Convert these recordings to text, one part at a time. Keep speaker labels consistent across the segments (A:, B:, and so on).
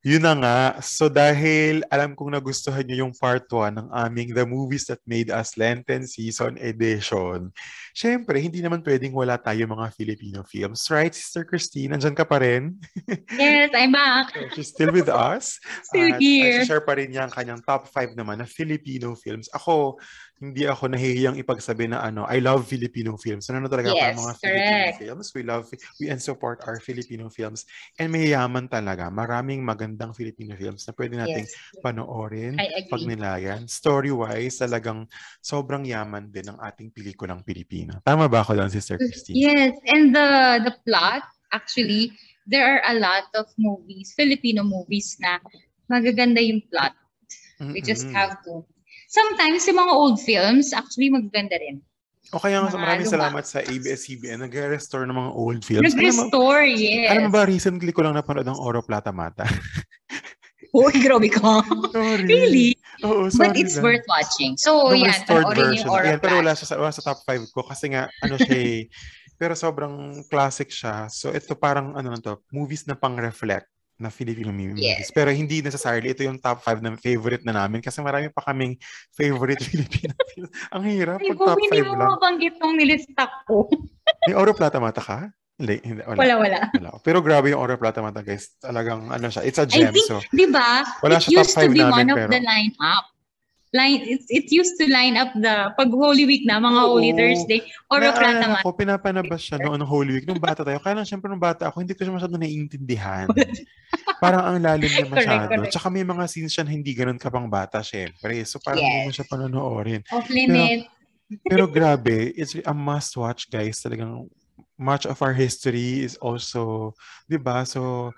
A: Yun na nga. So dahil alam kong nagustuhan nyo yung part 1 ng aming The Movies That Made Us Lenten Season Edition, syempre, hindi naman pwedeng wala tayo mga Filipino films. Right, Sister Christine? Nandyan ka pa rin?
B: yes, I'm back.
A: So, she's still with us.
B: Still
A: At,
B: here.
A: At share pa rin niya ang kanyang top 5 naman na Filipino films. Ako, hindi ako nahihiyang ipagsabi na ano, I love Filipino films. Ano na talaga
B: Yes,
A: mga Filipino
B: correct.
A: films. We love, we and support our Filipino films. And mayayaman talaga. Maraming magandang Filipino films na pwede nating
B: Yes,
A: panoorin,
B: I agree.
A: pagnilayan. Story-wise, talagang sobrang yaman din ng ating pelikulang Pilipino. Tama ba ako doon, Sister Christine?
B: Yes, and the the plot actually there are a lot of movies, Filipino movies na magaganda yung plot. We just
A: Mm-mm.
B: have to. Sometimes yung mga old films actually magaganda rin.
A: O kaya nga, maraming
B: luma.
A: salamat sa ABS-CBN. Nag-restore ng mga old films.
B: Nag-restore, yes.
A: alam mo ba, recently ko lang napanood ang Oro Plata Mata.
B: Uy, grabe ka.
A: Sorry.
B: really?
A: Oo, sorry
B: But it's
A: lang.
B: worth watching. So,
A: Nung
B: yan, panoorin yung Aura
A: Yan, pero wala siya sa, wala sa top 5 ko kasi nga, ano siya eh, pero sobrang classic siya. So ito parang, ano na to, movies na pang-reflect na Filipino movies.
B: Yes.
A: Pero hindi necessarily ito yung top 5 na favorite na namin kasi marami pa kaming favorite Filipino films. Ang hirap
B: Ay,
A: pag top
B: hindi
A: 5
B: mo
A: lang.
B: mabanggit tong nilista ko.
A: May Oro Plata Mata ka? Hindi, hindi. Wala.
B: Wala, wala.
A: Wala. Pero grabe yung Oro Plata Mata, guys. Talagang, ano siya, it's a
B: I
A: gem.
B: think,
A: so,
B: di ba,
A: Wala
B: it
A: siya
B: used to be
A: namin,
B: one of
A: pero-
B: the lineup. Line, it, it used to line up the, pag Holy Week na, mga
A: Oo.
B: Holy Thursday, or
A: Naalala
B: Plata Man.
A: ko, pinapanabas siya noon ng Holy Week. Nung bata tayo. Kaya lang, syempre, nung bata ako, hindi ko siya masyado naiintindihan. Parang ang lalim niya
B: Correct,
A: masyado.
B: correct.
A: Tsaka may mga scenes siya na hindi ganun ka pang bata, syempre. So, parang hindi mo
B: Yes.
A: siya panonoorin.
B: Off limit.
A: Pero grabe, it's a must watch, guys. Talagang much of our history is also, di ba? So,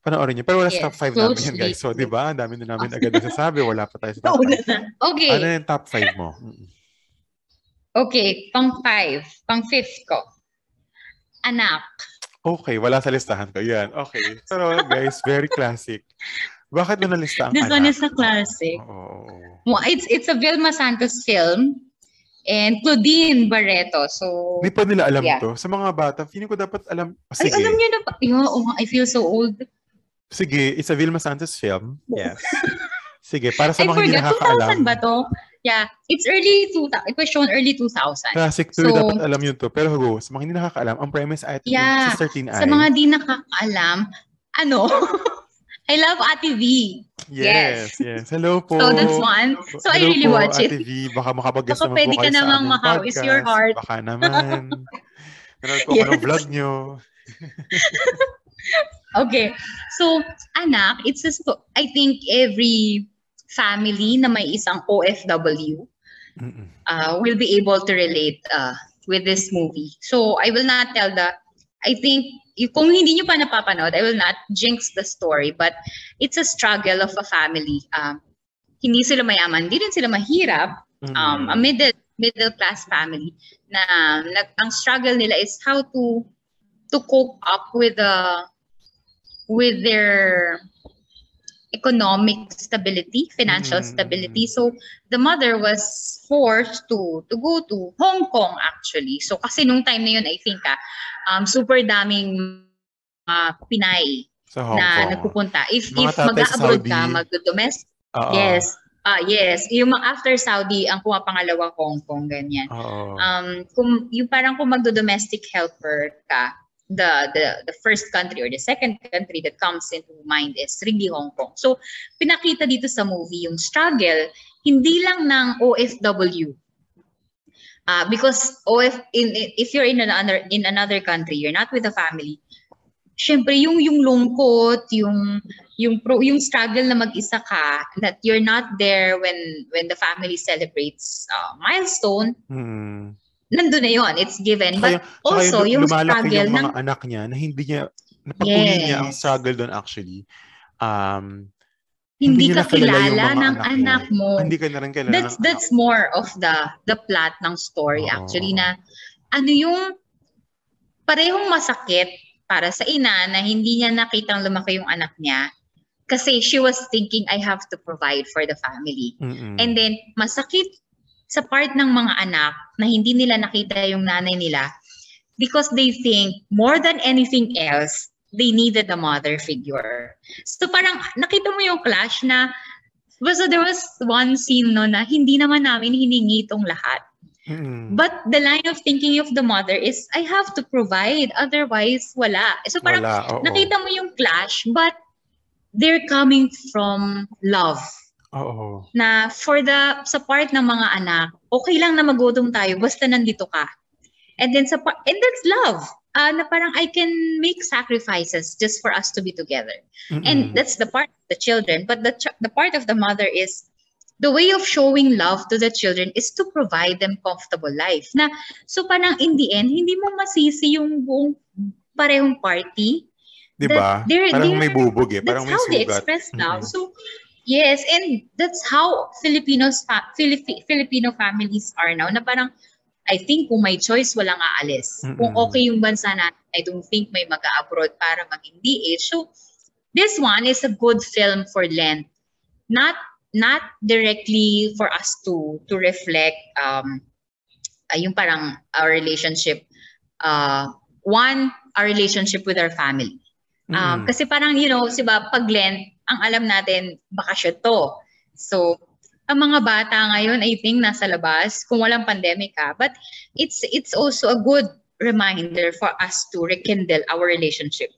A: panoorin niyo. Pero wala sa
B: Yes,
A: top 5 namin yan, guys. So, di ba? Ang dami na namin agad nasasabi. Wala pa tayo sa top 5.
B: Nauna na. Okay.
A: Ano yung top 5 mo?
B: Okay. Pang five. Pang fifth ko. Anak.
A: Okay, wala sa listahan ko. Yan, okay. Pero guys, very classic. Bakit mo nalista ang
B: This one
A: anak?
B: is a classic. Well, It's it's a Vilma Santos film. And Claudine Barreto. So,
A: Hindi pa nila alam
B: Yeah.
A: to. Sa mga bata, feeling ko dapat alam. Oh,
B: ay,
A: sige,
B: alam niyo na ba? Yo, oh, I feel so old.
A: sige, it's a Vilma Santos film. Yes. Sige, para sa
B: I
A: mga hindi
B: forgot,
A: nakakaalam.
B: 2000 ba to? Yeah, it's early 2000. It was shown early 2000.
A: Classic to,
B: So-
A: dapat alam yun to. Pero go, sa mga hindi nakakaalam, ang premise ay
B: Yeah.
A: Sister Teen
B: Sa
A: Eye.
B: mga di nakakaalam, ano? I love Ate V.
A: Yes, yes. Hello po.
B: So that's one. So I
A: Hello
B: really
A: po,
B: watch
A: Ate
B: it.
A: V. Baka makapag-guest
B: Baka
A: naman
B: pwede
A: po
B: ka
A: kayo sa
B: namang
A: aming
B: maka- is your heart.
A: Baka naman. Nanood po ako
B: Yes.
A: vlog nyo.
B: Okay. So, anak, it's a sto- I think every family na may isang OFW
A: Mm-mm.
B: uh, will be able to relate uh, with this movie. So, I will not tell the, I think, kung hindi nyo pa napapanood, I will not jinx the story, but it's a struggle of a family. Um, hindi sila mayaman, hindi rin sila mahirap, um, a middle middle class family na, na ang struggle nila is how to to cope up with the with their economic stability, financial
A: Mm.
B: stability. So the mother was forced to to go to Hong Kong actually. So kasi nung time na yun I think ah, um super daming uh, Pinay
A: Sa Hong
B: na
A: Kong.
B: nagpupunta. If
A: Mga
B: if mag-abroad ka,
A: Oo.
B: Yes. Ah, yes. Yung after Saudi, ang pumapangalawa Hong Kong, ganyan.
A: Oo.
B: Um, kung, yung parang kung magdo-domestic helper ka, the, the the first country or the second country that comes into mind is really Hong Kong. So, pinakita dito sa movie yung struggle, hindi lang ng OFW. Uh, because OF in if you're in another in another country, you're not with a family. Syempre yung yung lungkot, yung yung pro, yung struggle na mag-isa ka that you're not there when when the family celebrates uh, milestone,
A: Mm.
B: Nandun na yon it's given. But
A: Saka
B: also,
A: lu-
B: yung struggle
A: yung mga
B: ng-
A: anak niya na hindi niya, napag-uwi niya ang
B: Yes.
A: struggle doon actually. Um,
B: hindi,
A: nila
B: ka
A: kilala
B: ng
A: anak
B: anak mo.
A: Hindi ka na rin kilala
B: That's that's
A: anak mo.
B: more of the the plot ng story
A: Oo.
B: actually na ano yung parehong masakit para sa ina na hindi niya nakitang lumaki yung anak niya kasi she was thinking I have to provide for the family.
A: Mm-mm.
B: And then masakit sa part ng mga anak na hindi nila nakita yung nanay nila because they think more than anything else they needed a mother figure. So parang nakita mo yung clash na so there was one scene no na hindi naman namin hiningi itong lahat.
A: Mm-mm.
B: But the line of thinking of the mother is I have to provide otherwise wala. So parang
A: Wala, oo.
B: nakita mo yung clash but they're coming from love
A: Oo.
B: na for the sa part ng mga anak, okay lang na magutom tayo basta nandito ka. And then sa and that's love. Ah, na parang I can make sacrifices just for us to be together.
A: Mm-mm.
B: And that's the part of the children, but the ch- the part of the mother is the way of showing love to the children is to provide them comfortable life. Na so parang in the end hindi mo masisi yung buong parehong party
A: Di ba? Parang
B: they're-
A: may bubog eh. Parang
B: that's
A: may
B: how they
A: sugat.
B: express now.
A: Mhm.
B: So yes, and that's how Filipinos fa- Filip- Filipino families are now. Na parang I think kung may choice, walang aalis. Kung
A: Mm-mm.
B: okay yung bansa natin, I don't think may mag-abroad para maging DH. So this one is a good film for Lent. Not not directly for us to to reflect um uh, yung parang our relationship uh one our relationship with our family Um, kasi parang, you know, siba, pag Lent, ang alam natin, bakasyon to. So, ang mga bata ngayon, I think, nasa labas, kung walang pandemic ha. But it's it's also a good reminder for us to rekindle our relationship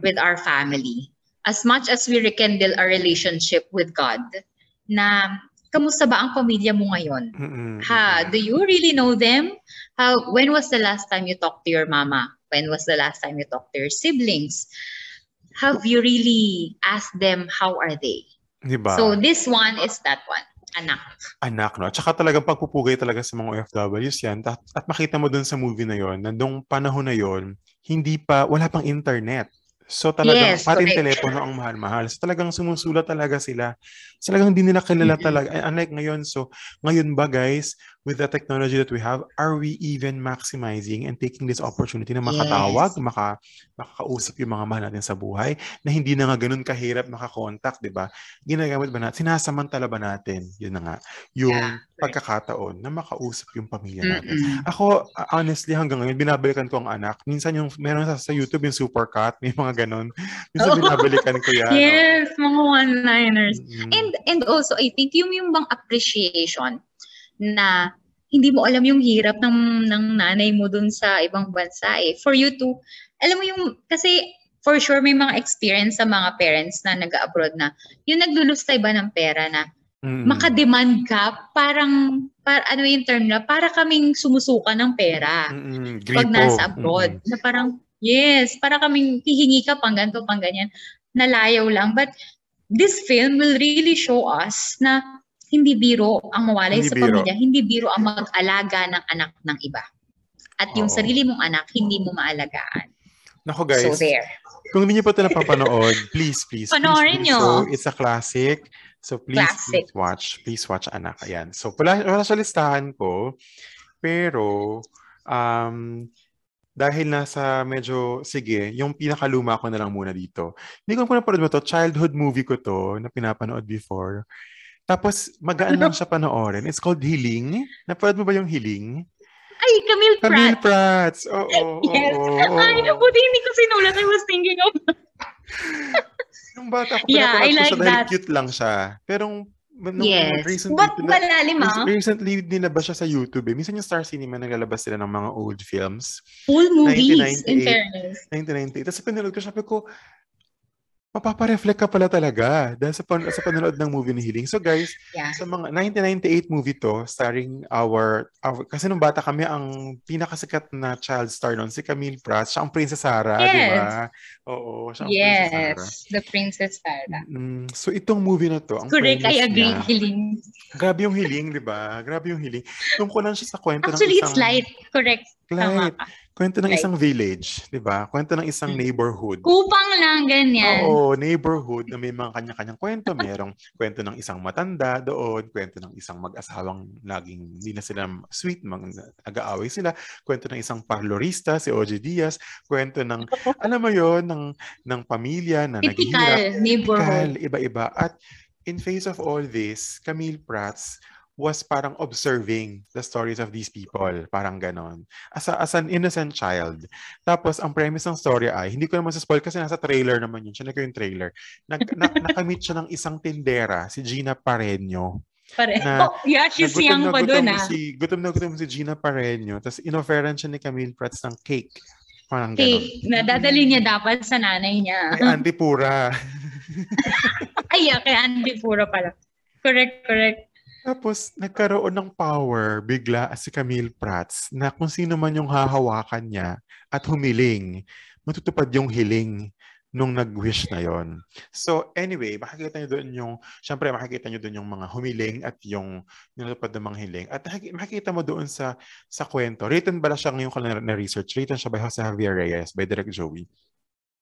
B: with our family. As much as we rekindle our relationship with God, na kamusta ba ang pamilya mo ngayon? Ha, do you really know them? How when was the last time you talked to your mama? When was the last time you talked to your siblings? Have you really asked them how are they?
A: Di ba?
B: So this one is that one. Anak.
A: anak, no? Tsaka talagang pagpupugay talaga sa mga OFWs yan. At, at makita mo dun sa movie na yon, nandong panahon na yon, hindi pa, wala pang internet. So talagang
B: Yes,
A: pati
B: correct.
A: telepono ang mahal-mahal. So talagang sumusulat talaga sila. So, talagang hindi nila kilala
B: Mhm.
A: talaga. Unlike ngayon, so ngayon ba guys, with the technology that we have, are we even maximizing and taking this opportunity na makatawag,
B: Yes.
A: maka, makakausap yung mga mahal natin sa buhay, na hindi na nga ganun kahirap makakontakt, di ba? Ginagamit ba natin? Sinasamantala ba natin? Yun na nga. Yung
B: Yeah,
A: pagkakataon na makausap yung pamilya natin.
B: Mm-mm.
A: Ako, honestly, hanggang ngayon, binabalikan ko ang anak. Minsan yung, meron sa, sa YouTube yung Supercut, may mga ganun. Minsan
B: Oo.
A: binabalikan ko yan.
B: Yes, mga one-liners.
A: Mm.
B: And and also I think yung yung bang appreciation na hindi mo alam yung hirap ng ng nanay mo dun sa ibang bansa eh. For you to alam mo yung kasi for sure may mga experience sa mga parents na nag-abroad na yung naglulustay ba ng pera na
A: Mm.
B: makademand ka parang para ano yung term na para kaming sumusuka ng pera
A: Mm-mm.
B: pag nasa abroad. Na parang, yes, para kaming hihingi ka pang ganito, pang ganyan. Nalayaw lang. But this film will really show us na hindi biro ang mawalay
A: Hindi
B: sa
A: biro.
B: pamilya, hindi biro ang mag-alaga ng anak ng iba. At yung
A: Oo.
B: sarili mong anak, hindi mo maalagaan.
A: Nako guys,
B: so there.
A: kung hindi niyo pa ito napapanood, please, please, please
B: Panoorin
A: do
B: nyo.
A: so. It's a classic. So please,
B: Classic.
A: please watch. Please watch Anak. Ayan. So wala, wala sa listahan ko. Pero, um, dahil nasa medyo, sige, yung pinakaluma ko na lang muna dito. Hindi ko kung napanood mo to, childhood movie ko to na pinapanood before. Tapos, magaan lang siya panoorin. It's called Hiling. Napanood mo ba yung Hiling?
B: Ay, Camille Pratt.
A: Camille Prats. Oo, oo,
B: Yes.
A: oo, oo.
B: Ay, buti hindi ko sinulat. I was thinking of
A: Nung bata ko,
B: Yeah, I
A: siya
B: like
A: dahil
B: that.
A: cute lang siya. Pero nung
B: Yes.
A: recently,
B: But
A: pina-
B: malalim ah.
A: recently nilabas siya sa YouTube eh. Minsan yung Star Cinema naglalabas sila ng mga old films.
B: Full movies,
A: 1998.
B: in fairness.
A: 1990. Tapos pinanood ko, sabi ko, mapapa-reflect ka pala talaga dahil sa, pan- sa panonood ng movie ni Hiling. So guys,
B: Yeah.
A: sa mga 1998 movie to, starring our, our kasi nung bata kami, ang pinakasikat na child star noon, si Camille Prats, siya ang Princess Sarah, di
B: Yes.
A: ba? Oo, siya ang Princess Sarah.
B: Yes, the Princess Sarah.
A: Mm, so itong movie na to, ang
B: Correct, I agree,
A: niya,
B: Hiling.
A: grabe yung hiling, di ba? Grabe yung hiling. Tungkol lang siya sa kwento
B: Actually,
A: ng
B: it's
A: isang...
B: light correct. Tama
A: Right. Kwento ng
B: Right.
A: isang village, di ba? Kwento ng isang
B: Mm.
A: neighborhood.
B: Kupang lang, ganyan.
A: Oo, neighborhood na may mga kanya-kanyang kwento. Merong kwento ng isang matanda doon, kwento ng isang mag-asawang laging hindi na sila sweet, mag, nag-aaway sila, kwento ng isang parlorista, si OG Diaz, kwento ng, alam mo yon ng, ng pamilya na naghihirap.
B: Typical neighborhood.
A: Typical, iba-iba. At in face of all this, Camille Prats was parang observing the stories of these people. Parang ganon. As, a, as an innocent child. Tapos, ang premise ng story ay, hindi ko naman sa spoil kasi nasa trailer naman yun. Siya ko yung trailer. Nag, na, nakamit siya ng isang tindera, si Gina Pareño.
B: Pare.
A: na-
B: oh, yeah, she's
A: Nagutom
B: young
A: na
B: pa dun ah.
A: Si, gutom na gutom si Gina Pareño. Tapos, inofferan siya ni Camille Prats ng cake. Parang ganon.
B: Cake. Nadadali niya dapat sa nanay niya.
A: Kay Auntie Pura.
B: Ay, yeah, kay Andy Puro pala. Correct, correct.
A: Tapos, nagkaroon ng power bigla si Camille Prats na kung sino man yung hahawakan niya at humiling, matutupad yung hiling nung nag-wish na yon. So, anyway, makikita niyo doon yung, syempre makikita niyo doon yung mga humiling at yung nilutupad ng mga hiling. At makik- makikita mo doon sa sa kwento. Written ba siya ngayon ko na, na research? Written siya by Jose Javier Reyes, by Direct Joey.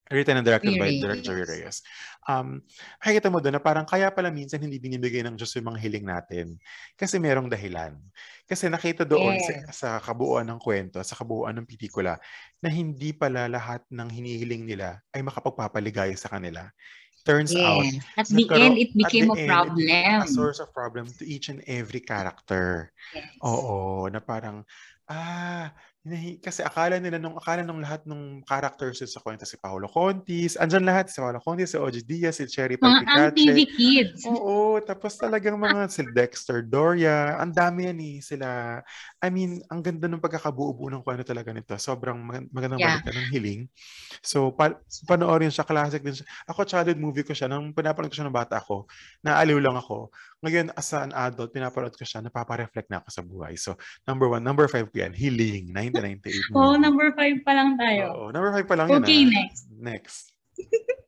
A: Written and directed by
B: Reyes.
A: Direct Joey Reyes. Um, makikita mo doon na parang kaya pala minsan hindi binibigay ng Diyos yung mga hiling natin. Kasi merong dahilan. Kasi nakita doon
B: Yes.
A: sa, sa kabuuan ng kwento, sa kabuuan ng pelikula, na hindi pala lahat ng hinihiling nila ay makapagpapaligaya sa kanila. Turns out,
B: Yes. At the end, it became a
A: end,
B: problem.
A: a source of problem to each and every character.
B: Yes.
A: Oo, na parang, ah, hinahi- kasi akala nila nung akala nung lahat ng characters sa kwento si Paolo Contis, andyan lahat si Paolo Contis, si OG Diaz, si Cherry
B: Mga ang TV
A: Palpicache.
B: kids.
A: Oo, tapos talagang mga si Dexter Doria, ang dami yan eh, sila. I mean, ang ganda ng pagkakabuo-buo ng kwento talaga nito. Sobrang mag- magandang
B: Yeah.
A: balikan ng hiling. So, pa- panoorin siya, classic din siya. Ako, childhood movie ko siya. Nung pinapanood ko siya ng bata ako, naaliw lang ako. Ngayon, as an adult, pinapanood ko siya, napapa-reflect na ako sa buhay. So, number one, number five ko yan, Healing, 1998
B: Oh,
A: movie.
B: number five pa lang tayo.
A: Oo, number five pa lang yun.
B: Okay,
A: ah.
B: next.
A: Next.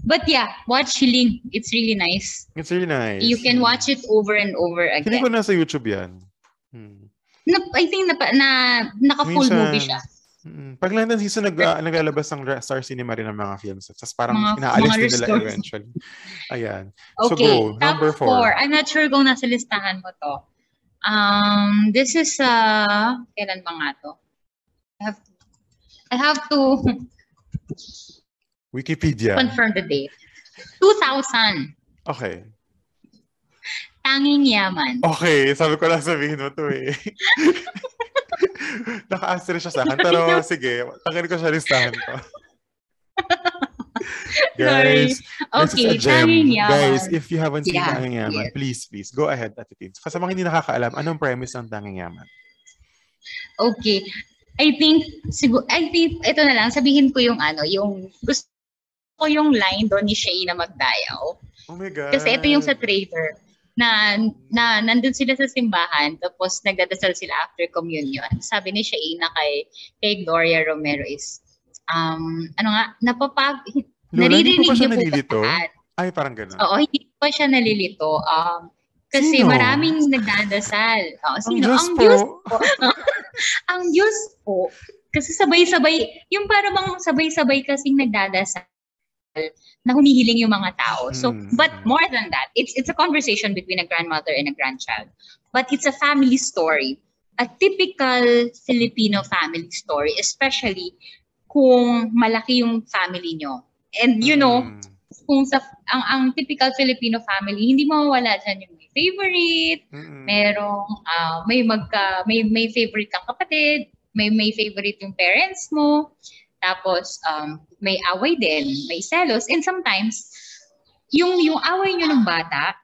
B: But yeah, watch Healing. It's really nice.
A: It's really nice.
B: You can watch it over and over
A: Hindi ko
B: again.
A: nasa YouTube yan. Hmm.
B: Na, I think na, na naka-full
A: Minsan,
B: movie siya.
A: Mm, Pag London season, nag, ah, naglalabas ng Star Cinema rin ng mga films. Tapos parang
B: Mga-
A: inaalis
B: mga
A: din nila eventually. Ayan. So
B: Okay,
A: go, number four.
B: four. I'm not sure kung nasa listahan mo to. Um, this is, uh, kailan ba nga to? I have to, I have to
A: Wikipedia.
B: confirm the date. 2000.
A: Okay.
B: Tanging Yaman.
A: Okay, sabi ko lang sabihin mo to eh. Naka-asterisk siya sa akin. Pero sige, tanggalin ko siya listahan ko. Guys, this is
B: Okay,
A: a gem.
B: Tanging Yaman.
A: Guys, if you haven't seen
B: Yeah,
A: Tanging Yaman,
B: yes.
A: please, please, go ahead at it. Sa mga hindi nakakaalam, anong premise ng Tanging Yaman?
B: Okay. I think, siguro, I think, ito na lang, sabihin ko yung ano, yung, gusto ko yung line doon ni Shay na magdayaw.
A: Oh my God.
B: Kasi ito yung sa trailer na, na nandun sila sa simbahan tapos nagdadasal sila after communion. Sabi ni Shay na kay, kay Gloria Romero is, um, ano nga, napapag,
A: Lola, hindi
B: naririnig
A: ko pa siya nalilito? Ay, parang gano'n.
B: Oo, hindi pa siya nalilito. Um, kasi
A: Sino?
B: maraming nagdadasal. Oo,
A: Ang
B: sino?
A: Diyos
B: ang
A: po.
B: Diyos po. ang Diyos po. Kasi sabay-sabay, yung para bang sabay-sabay kasing nagdadasal na humihiling yung mga tao. So,
A: Mm.
B: but more than that, it's it's a conversation between a grandmother and a grandchild. But it's a family story. A typical Filipino family story, especially kung malaki yung family nyo. And you know,
A: Mm.
B: kung sa ang ang typical Filipino family, hindi mawawala dyan yung may favorite,
A: Mm-mm.
B: merong ah, may magka may may favorite kang kapatid, may may favorite yung parents mo. Tapos um, may away din, may selos and sometimes yung yung away niyo ng bata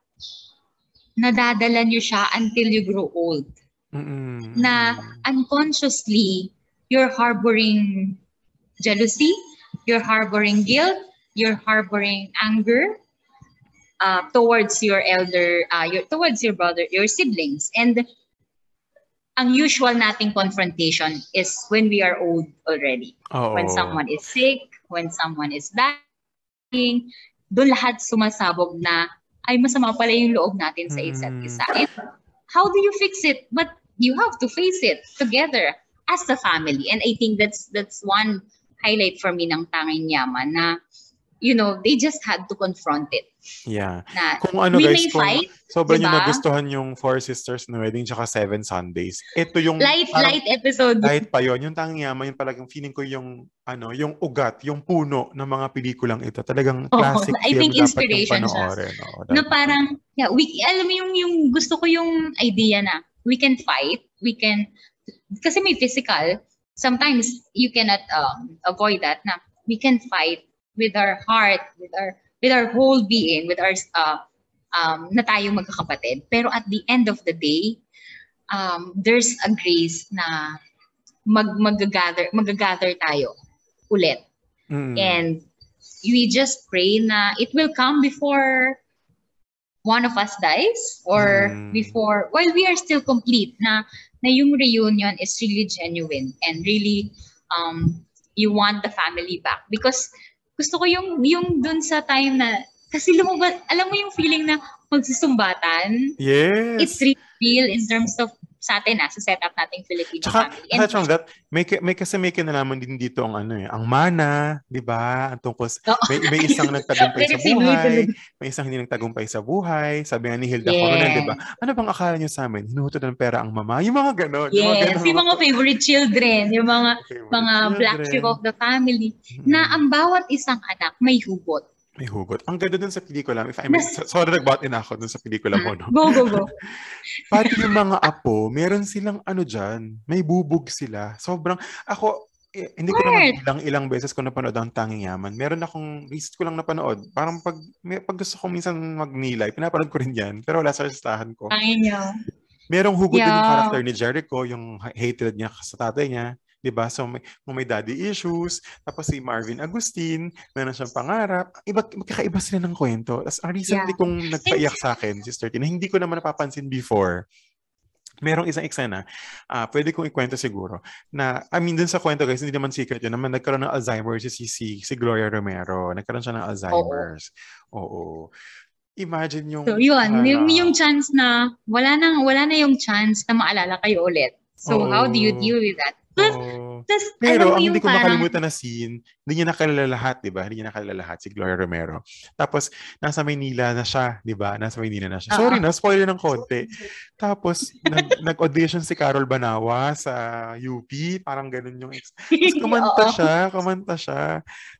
B: nadadala niyo siya until you grow old
A: Mm-mm.
B: na unconsciously you're harboring jealousy, you're harboring guilt, you're harboring anger uh, towards your elder, uh, your, towards your brother, your siblings. And ang usual nating confrontation is when we are old already.
A: Oo.
B: When someone is sick, when someone is dying, doon lahat sumasabog na ay masama pala yung loob natin sa isa't
A: Mm.
B: isa. And how do you fix it? But you have to face it together as a family. And I think that's that's one highlight for me ng Tanging Yaman na you know, they just had to confront it.
A: Yeah.
B: Na,
A: Kung ano
B: we
A: guys,
B: may
A: kung
B: fight,
A: sobrang
B: diba?
A: nyo nagustuhan yung Four Sisters na Wedding tsaka Seven Sundays. Ito yung
B: light,
A: parang-
B: light episode.
A: Kahit pa yun, yung tanging yaman, yung talagang feeling ko yung, ano, yung ugat, yung puno ng mga pelikulang ito. Talagang
B: Oo,
A: classic
B: I
A: film
B: think inspiration
A: yung
B: siya.
A: Oo,
B: na parang, yeah, we, alam mo yung, yung gusto ko yung idea na we can fight, we can, kasi may physical, sometimes you cannot um, avoid that na we can fight with our heart, with our with our whole being, with our uh, um, na tayo magkakapatid. Pero at the end of the day, um, there's a grace na mag mag-gather mag-gather tayo ulit.
A: Mm.
B: And we just pray na it will come before one of us dies or
A: Mm.
B: before while we are still complete na na yung reunion is really genuine and really um you want the family back because gusto ko yung yung dun sa time na kasi lumabas alam mo yung feeling na magsusumbatan
A: Yes.
B: it's real in terms of sa atin ah, sa setup nating Filipino
A: Tsaka,
B: family
A: aside from that, may, may kasi may kinalaman din dito ang ano eh, ang mana, di ba? Ang tungkol
B: Oo.
A: may, may isang nagtagumpay sa buhay, may isang hindi nagtagumpay sa buhay, sabi nga ni Hilda
B: Yes.
A: Coronel, di ba? Ano bang akala niyo sa amin? Hinuhutod ng pera ang mama? Yung mga ganon. yung mga
B: Yes,
A: ganon,
B: yung mga favorite children, yung mga
A: favorite
B: mga black
A: children.
B: sheep of the family,
A: Mm.
B: na ang bawat isang anak may hugot.
A: May hugot. Ang ganda dun sa pelikula, if I may, so- sorry nag-bot in ako dun sa pelikula mo, no?
B: Go, go, go.
A: Pati yung mga apo, meron silang ano dyan, may bubog sila. Sobrang, ako, eh, hindi ko naman ilang ilang beses ko napanood ang Tanging Yaman. Meron akong, recent ko lang napanood. Parang pag, may, pag gusto ko minsan magnilay, pinapanood ko rin yan. Pero wala sa listahan ko.
B: Angin niyo.
A: Merong hugot din yung
B: Yeah.
A: character ni Jericho, yung ha- hatred niya sa tatay niya. 'Di ba? So may, kung may daddy issues, tapos si Marvin Agustin, meron siyang pangarap. Iba magkakaiba sila ng kwento. As ang recently
B: Yeah.
A: kong nagpaiyak sa akin, Sister Tina, hindi ko naman napapansin before. Merong isang eksena, ah pwede kong ikwento siguro, na, I mean, dun sa kwento guys, hindi naman secret yun, naman nagkaroon ng Alzheimer's si, si, si Gloria Romero. Nagkaroon siya ng Alzheimer's. Oo. Imagine yung...
B: So, yun,
A: ano,
B: yung, yung chance na, wala nang, wala na yung chance na maalala kayo ulit. So,
A: Oo.
B: how do you deal with that? Plus
A: Pero
B: alam mo
A: ang
B: yung
A: hindi ko
B: parang,
A: makalimutan na scene, hindi niya nakalala lahat, di ba? Hindi niya nakalala lahat, si Gloria Romero. Tapos, nasa Maynila na siya, di ba? Nasa Maynila na siya.
B: Oo.
A: Sorry na, spoiler ng konti. Tapos, nag, nag-audition si Carol Banawa sa UP, parang ganun yung ex. Tapos kumanta siya, kumanta siya.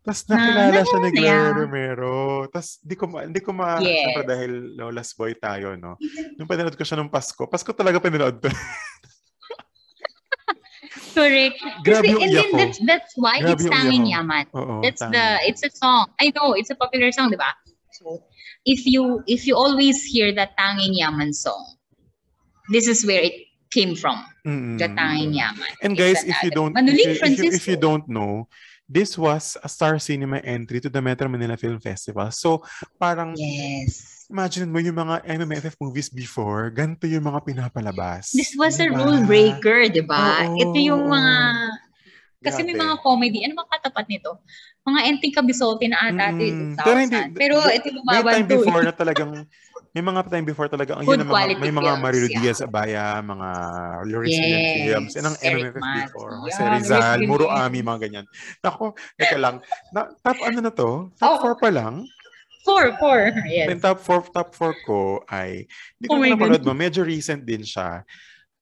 A: Tapos nakilala
B: Na-
A: siya ni Gloria. Romero. Tapos, di ko, ma- di ko ma,
B: Yes.
A: syempre dahil Lola's Boy tayo, no? Nung pinanood ko siya nung Pasko, Pasko talaga pinanood ko.
B: Correct.
A: Grabe
B: Kasi, and then
A: ko.
B: that's, that's why
A: Grabe
B: it's Tanging. Yaman.
A: Oo,
B: That's
A: tama.
B: the, it's a song. I know, it's a popular song, di ba? So, if you, if you always hear that Tanging Yaman song, this is where it came from,
A: Mm-mm.
B: the Tanging Yaman.
A: And guys, if you don't if you, if, you, if you don't know, this was a Star Cinema entry to the Metro Manila Film Festival. So, parang
B: Yes.
A: Imagine mo yung mga MMFF movies before, ganito yung mga pinapalabas.
B: This was a
A: Diba?
B: rule breaker, di ba? Ito yung mga... Kasi may
A: Grabe.
B: mga comedy. Ano bang katapat nito? Mga enting kabisote na ata
A: Mm-mm.
B: 2000.
A: Pero hindi-
B: Pero ito
A: May
B: lumaban
A: time before na talagang may mga time before talaga ang yun ang mga, may mga Marilu
B: yeah.
A: Diaz Abaya, mga Lawrence
B: Yes,
A: films, and ang MMFF before.
B: yeah,
A: Jose Rizal. Muro Ami, mga ganyan. Nako, teka lang. Na, top ano na to? Top
B: Oh.
A: 4 pa lang?
B: Four, four. Yes.
A: Yung top 4 top four ko ay, hindi ko
B: Oh
A: na napanood mo, medyo recent din siya.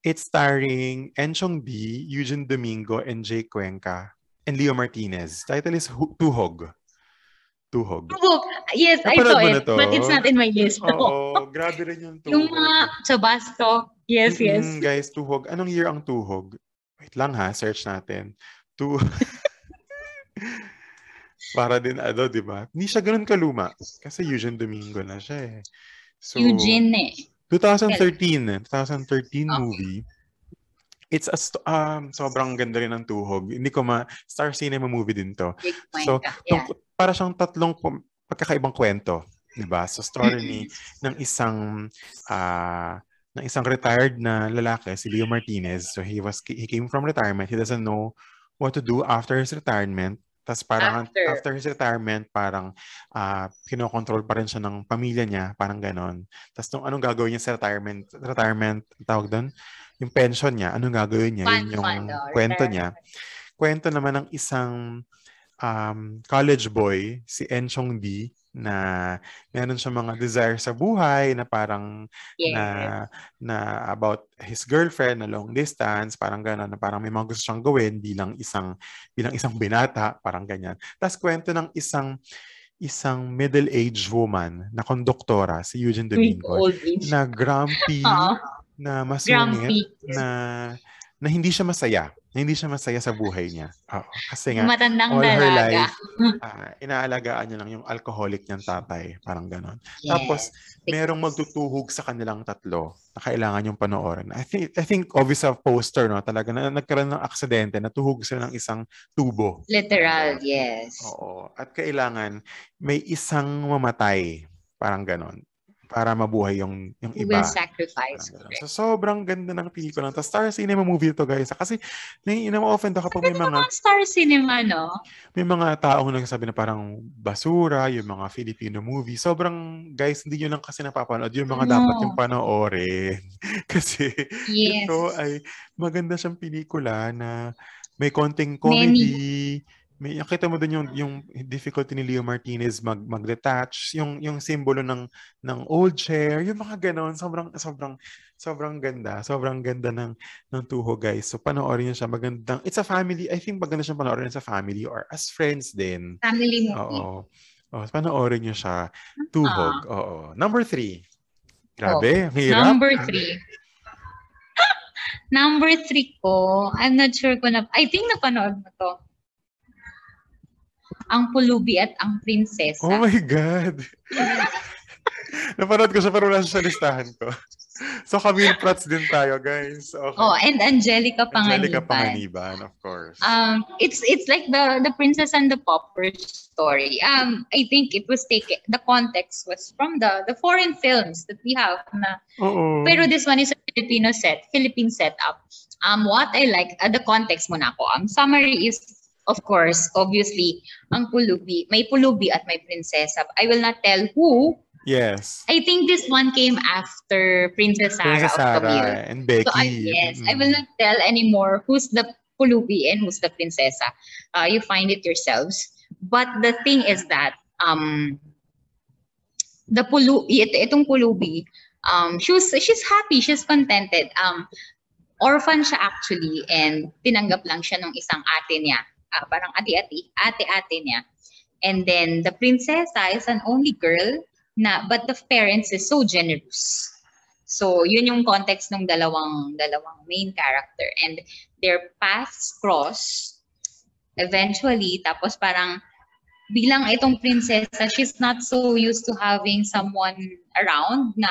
A: It's starring Enchong B, Eugene Domingo, and Jay Cuenca, and Leo Martinez. Title is Tuhog. Tuhog.
B: Book. Yes, I
A: Napanood
B: saw
A: mo
B: it. But it's not in my list.
A: Oo, grabe rin yung Tuhog.
B: yung mga Chabasco. Yes, yes.
A: Mm-mm, guys, Tuhog. Anong year ang Tuhog? Wait lang ha, search natin. Tu Para din ano, di ba? Hindi siya ganun kaluma. Kasi Eugene Domingo na siya eh. So,
B: Eugene eh.
A: 2013, 2013
B: Okay.
A: movie. It's a um, sobrang ganda rin ng tuhog. Hindi ko ma Star Cinema movie din to. So.
B: Yeah.
A: Para siyang tatlong pagkakaibang kwento, 'di ba? So story ni ng isang ah ng isang retired na lalaki, si Leo Martinez. So he was he came from retirement. He doesn't know what to do after his retirement. Tapos parang
B: After.
A: after, his retirement, parang ah kinokontrol pa rin siya ng pamilya niya, parang ganon. Tapos nung anong gagawin niya sa retirement, retirement, tawag doon, yung pension niya, anong gagawin niya,
B: Fun,
A: yun yung
B: fun, oh,
A: kwento
B: retirement.
A: niya. Kwento naman ng isang um, college boy, si En Chong Di, na meron siya mga desire sa buhay na parang
B: Yes.
A: na na about his girlfriend na long distance, parang gano'n, na parang may mga gusto siyang gawin bilang isang bilang isang binata, parang ganyan. Tapos kwento ng isang isang middle-aged woman na konduktora, si Eugene Domingo, na grumpy, na masungit,
B: Grumpy.
A: na na hindi siya masaya. Na hindi siya masaya sa buhay niya. Oo. Kasi nga,
B: Matandang
A: all her
B: dalaga.
A: life, ah, inaalagaan niya lang yung alcoholic niyang tatay. Parang ganon. Tapos,
B: Yes.
A: merong magtutuhog sa kanilang tatlo na kailangan yung panoorin. I think, I think obvious sa poster, no? Talaga na nagkaroon ng aksidente, natuhog sila ng isang tubo.
B: Literal, yes.
A: Oo. At kailangan may isang mamatay. Parang ganon. Para mabuhay yung, yung iba.
B: will sacrifice.
A: Parang. So, sobrang ganda ng pelikula. Tapos, Star Cinema movie to guys. Kasi, nai-offend ako kapag may mga,
B: Star Cinema, no?
A: may mga taong nagsasabi na parang basura, yung mga Filipino movie. Sobrang, guys, hindi nyo lang kasi napapanood yung mga dapat
B: No.
A: yung panoorin. kasi,
B: Yes.
A: ito ay maganda siyang pelikula na may konting comedy. May nakita mo doon yung yung difficulty ni Leo Martinez mag mag-detach, yung yung simbolo ng ng old chair, yung mga ganoon, sobrang sobrang sobrang ganda, sobrang ganda ng ng tuho guys. So panoorin niyo siya, magandang. It's a family. I think maganda siyang panoorin sa family or as friends din.
B: Family movie.
A: Oo. Oh, panoorin niyo siya. Tuhog. Oo. Number three. Grabe, ang hirap.
B: Oh. Number three. Number three ko, I'm not sure ko na, I think napanood mo to. Ang Pulubi at ang Prinsesa.
A: Oh my God. Napanood ko siya pero wala sa listahan ko. So, Camille Prats din tayo, guys. Okay.
B: Oh, and Angelica
A: Angelica
B: Panganiban.
A: Panganiban, of course.
B: Um, it's it's like the the Princess and the Pauper story. Um, I think it was taken. The context was from the the foreign films that we have. Na,
A: Oo.
B: pero this one is a Filipino set, Philippine setup. Um, what I like, uh, the context muna ko. Ang summary is, of course, obviously, ang pulubi. May pulubi at may prinsesa. I will not tell who.
A: yes.
B: I think this one came after Princess Sarah
A: Princess
B: of Camille.
A: Sarah and Becky.
B: So I, yes, I
A: Mm.
B: will not tell anymore who's the pulubi and who's the prinsesa. Uh, you find it yourselves. But the thing is that um, the pulubi, ito, itong pulubi, um, she was, she's happy, she's contented. Um, orphan siya actually and tinanggap lang siya nung isang ate niya. Ah, parang ati-ati, ate-ate niya. And then the prinsesa is an only girl na but the parents is so generous. So, yun yung context ng dalawang dalawang main character and their paths cross eventually tapos parang bilang itong prinsesa she's not so used to having someone around na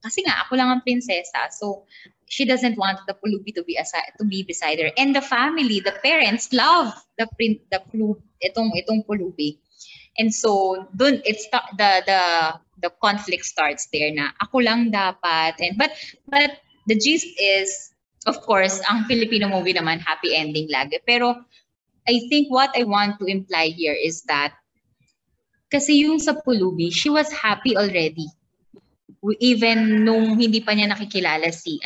B: kasi nga ako lang ang prinsesa so she doesn't want the pulubi to be aside, to be beside her. And the family the parents love the prin the pulu, itong itong pulubi. And so dun it's the the the conflict starts there na ako lang dapat. And but but the gist is of course ang Filipino movie naman happy ending lagi. Pero I think what I want to imply here is that kasi yung sa Pulubi she was happy already. Even nung hindi pa niya nakikilala si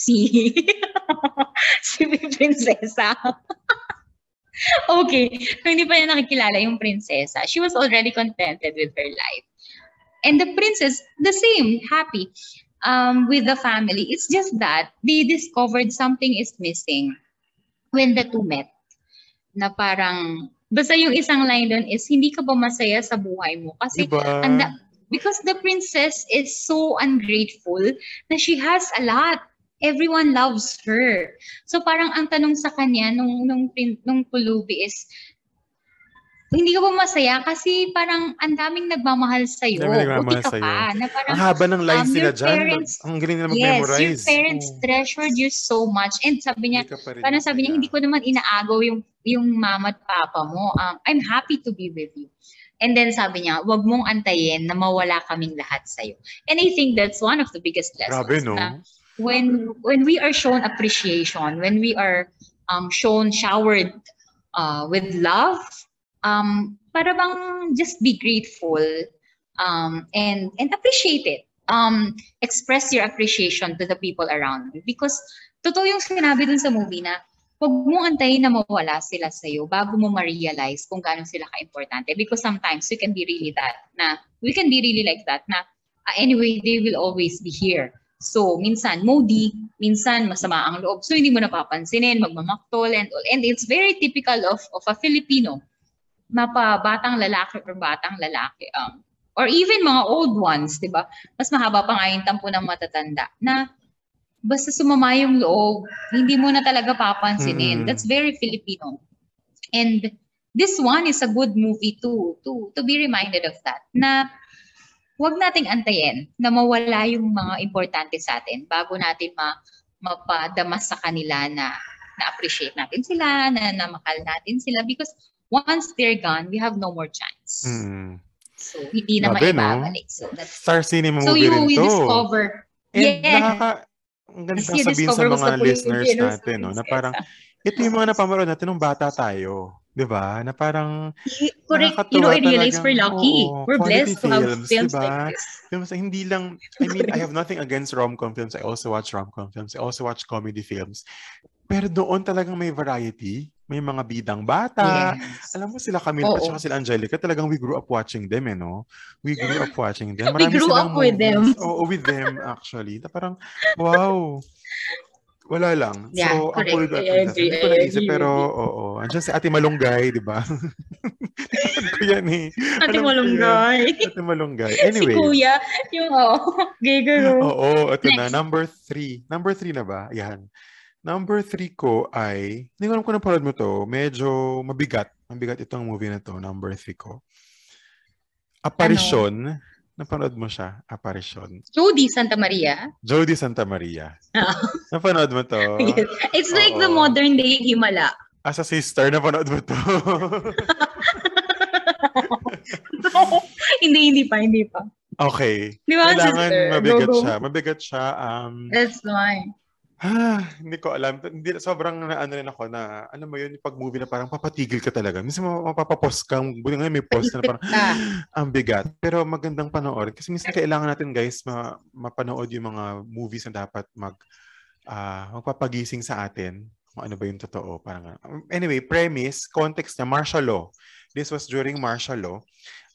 B: si si prinsesa. Okay hindi pa niya nakikilala yung prinsesa. She was already contented with her life. And the princess the same happy um, with the family. It's just that they discovered something is missing when the two met. Na parang basta yung isang line doon is hindi ka ba masaya sa buhay mo? Kasi
A: Diba?
B: anda, because the princess is so ungrateful na she has a lot everyone loves her so parang ang tanong sa kanya nung nung nung pulubi is hindi ka ba masaya kasi parang ang daming nagmamahal sa iyo.
A: Daming nagmamahal
B: ka
A: sa'yo.
B: pa. Na parang,
A: Ang haba ng lines
B: um,
A: dyan.
B: parents-
A: Ang galing nila
B: yes,
A: mag-memorize.
B: your parents
A: Oo.
B: treasured you so much. And sabi niya, Parang sabi niya, hindi ko naman inaagaw yung, yung mama at papa mo. Um, I'm happy to be with you. And then sabi niya, wag mong antayin na mawala kaming lahat sa'yo. And I think that's one of the biggest lessons.
A: Grabe, no?
B: na when, when we are shown appreciation, when we are um, shown, showered uh, with love, um, para bang just be grateful um, and, and appreciate it. Um, express your appreciation to the people around you because totoo yung sinabi dun sa movie na huwag mo antayin na mawala sila sa'yo bago mo ma-realize kung gaano sila ka-importante. Because sometimes we can be really that, na we can be really like that, na uh, anyway, they will always be here. So, minsan moody, minsan masama ang loob. So, hindi mo napapansinin, magmamaktol and all. And it's very typical of, of a Filipino, mapa batang lalaki or batang lalaki. Um, or even mga old ones, di ba? Mas mahaba pa nga yung tampo ng matatanda na basta sumama yung loob, hindi mo na talaga papansinin. Mm. That's very Filipino. And this one is a good movie too, to, to be reminded of that. Na huwag nating antayin na mawala yung mga importante sa atin bago natin ma, mapadamas sa kanila na na-appreciate natin sila, na namakal natin sila because once they're gone, we have no more chance. Mm. So, hindi na Grabe, maibabalik. No? So, that's,
A: Star Cinema
B: so
A: movie
B: you,
A: rin
B: you
A: to.
B: discover.
A: And yeah. nakaka, ang ganda sabihin sa mga listeners natin, no, na parang, ito yung mga napamaroon natin nung bata tayo. Di ba? Na parang
B: Correct. You know, I realize we're lucky. Oo, we're blessed to have films diba? like this.
A: Films, hindi lang, I mean, I have nothing against rom-com films. I also watch rom-com films. I also watch comedy films. Pero doon talagang may variety. May mga bidang bata. Yes. Alam mo sila Camille at sila Angelica, talagang we grew up watching them, eh, no? We grew up watching them.
B: Marami we grew up with them.
A: Oo, with them, actually. Na parang, wow. Wala lang.
B: Yeah,
A: so,
B: correct.
A: ang cool Hindi ko naisip, pero oo. Andiyan si Ate Malunggay, di ba? ko yan eh.
B: Ate Alam Malunggay.
A: Ate Malunggay. Anyway.
B: Si Kuya, yung oh, gigaro.
A: Oo, ito na. Number three. Number three na ba? Yan. Number three ko ay, hindi ko alam kung napanood mo to, medyo mabigat. Mabigat itong movie na to, number three ko. Apparition. Ano? Napanood mo siya, Apparition.
B: Jody Santa Maria?
A: Jody Santa Maria. Oh. Napanood mo to?
B: Yes. It's like Oo. the modern day Himala.
A: As a sister, napanood mo to?
B: hindi, hindi pa, hindi pa.
A: Okay.
B: Di ba,
A: Kailangan
B: sister?
A: mabigat
B: Go, go.
A: siya. Mabigat siya. Um,
B: That's why.
A: Ah, hindi ko alam. Hindi, sobrang na, ano rin ako na, ano mo yun, pag movie na parang papatigil ka talaga. Minsan mapapapost ka, buti nga may post na parang, ang bigat. Pero magandang panoorin. Kasi minsan kailangan natin guys, ma, mapanood yung mga movies na dapat mag, uh, magpapagising sa atin. Kung ano ba yung totoo. Parang, anyway, premise, context niya, martial law. This was during martial law.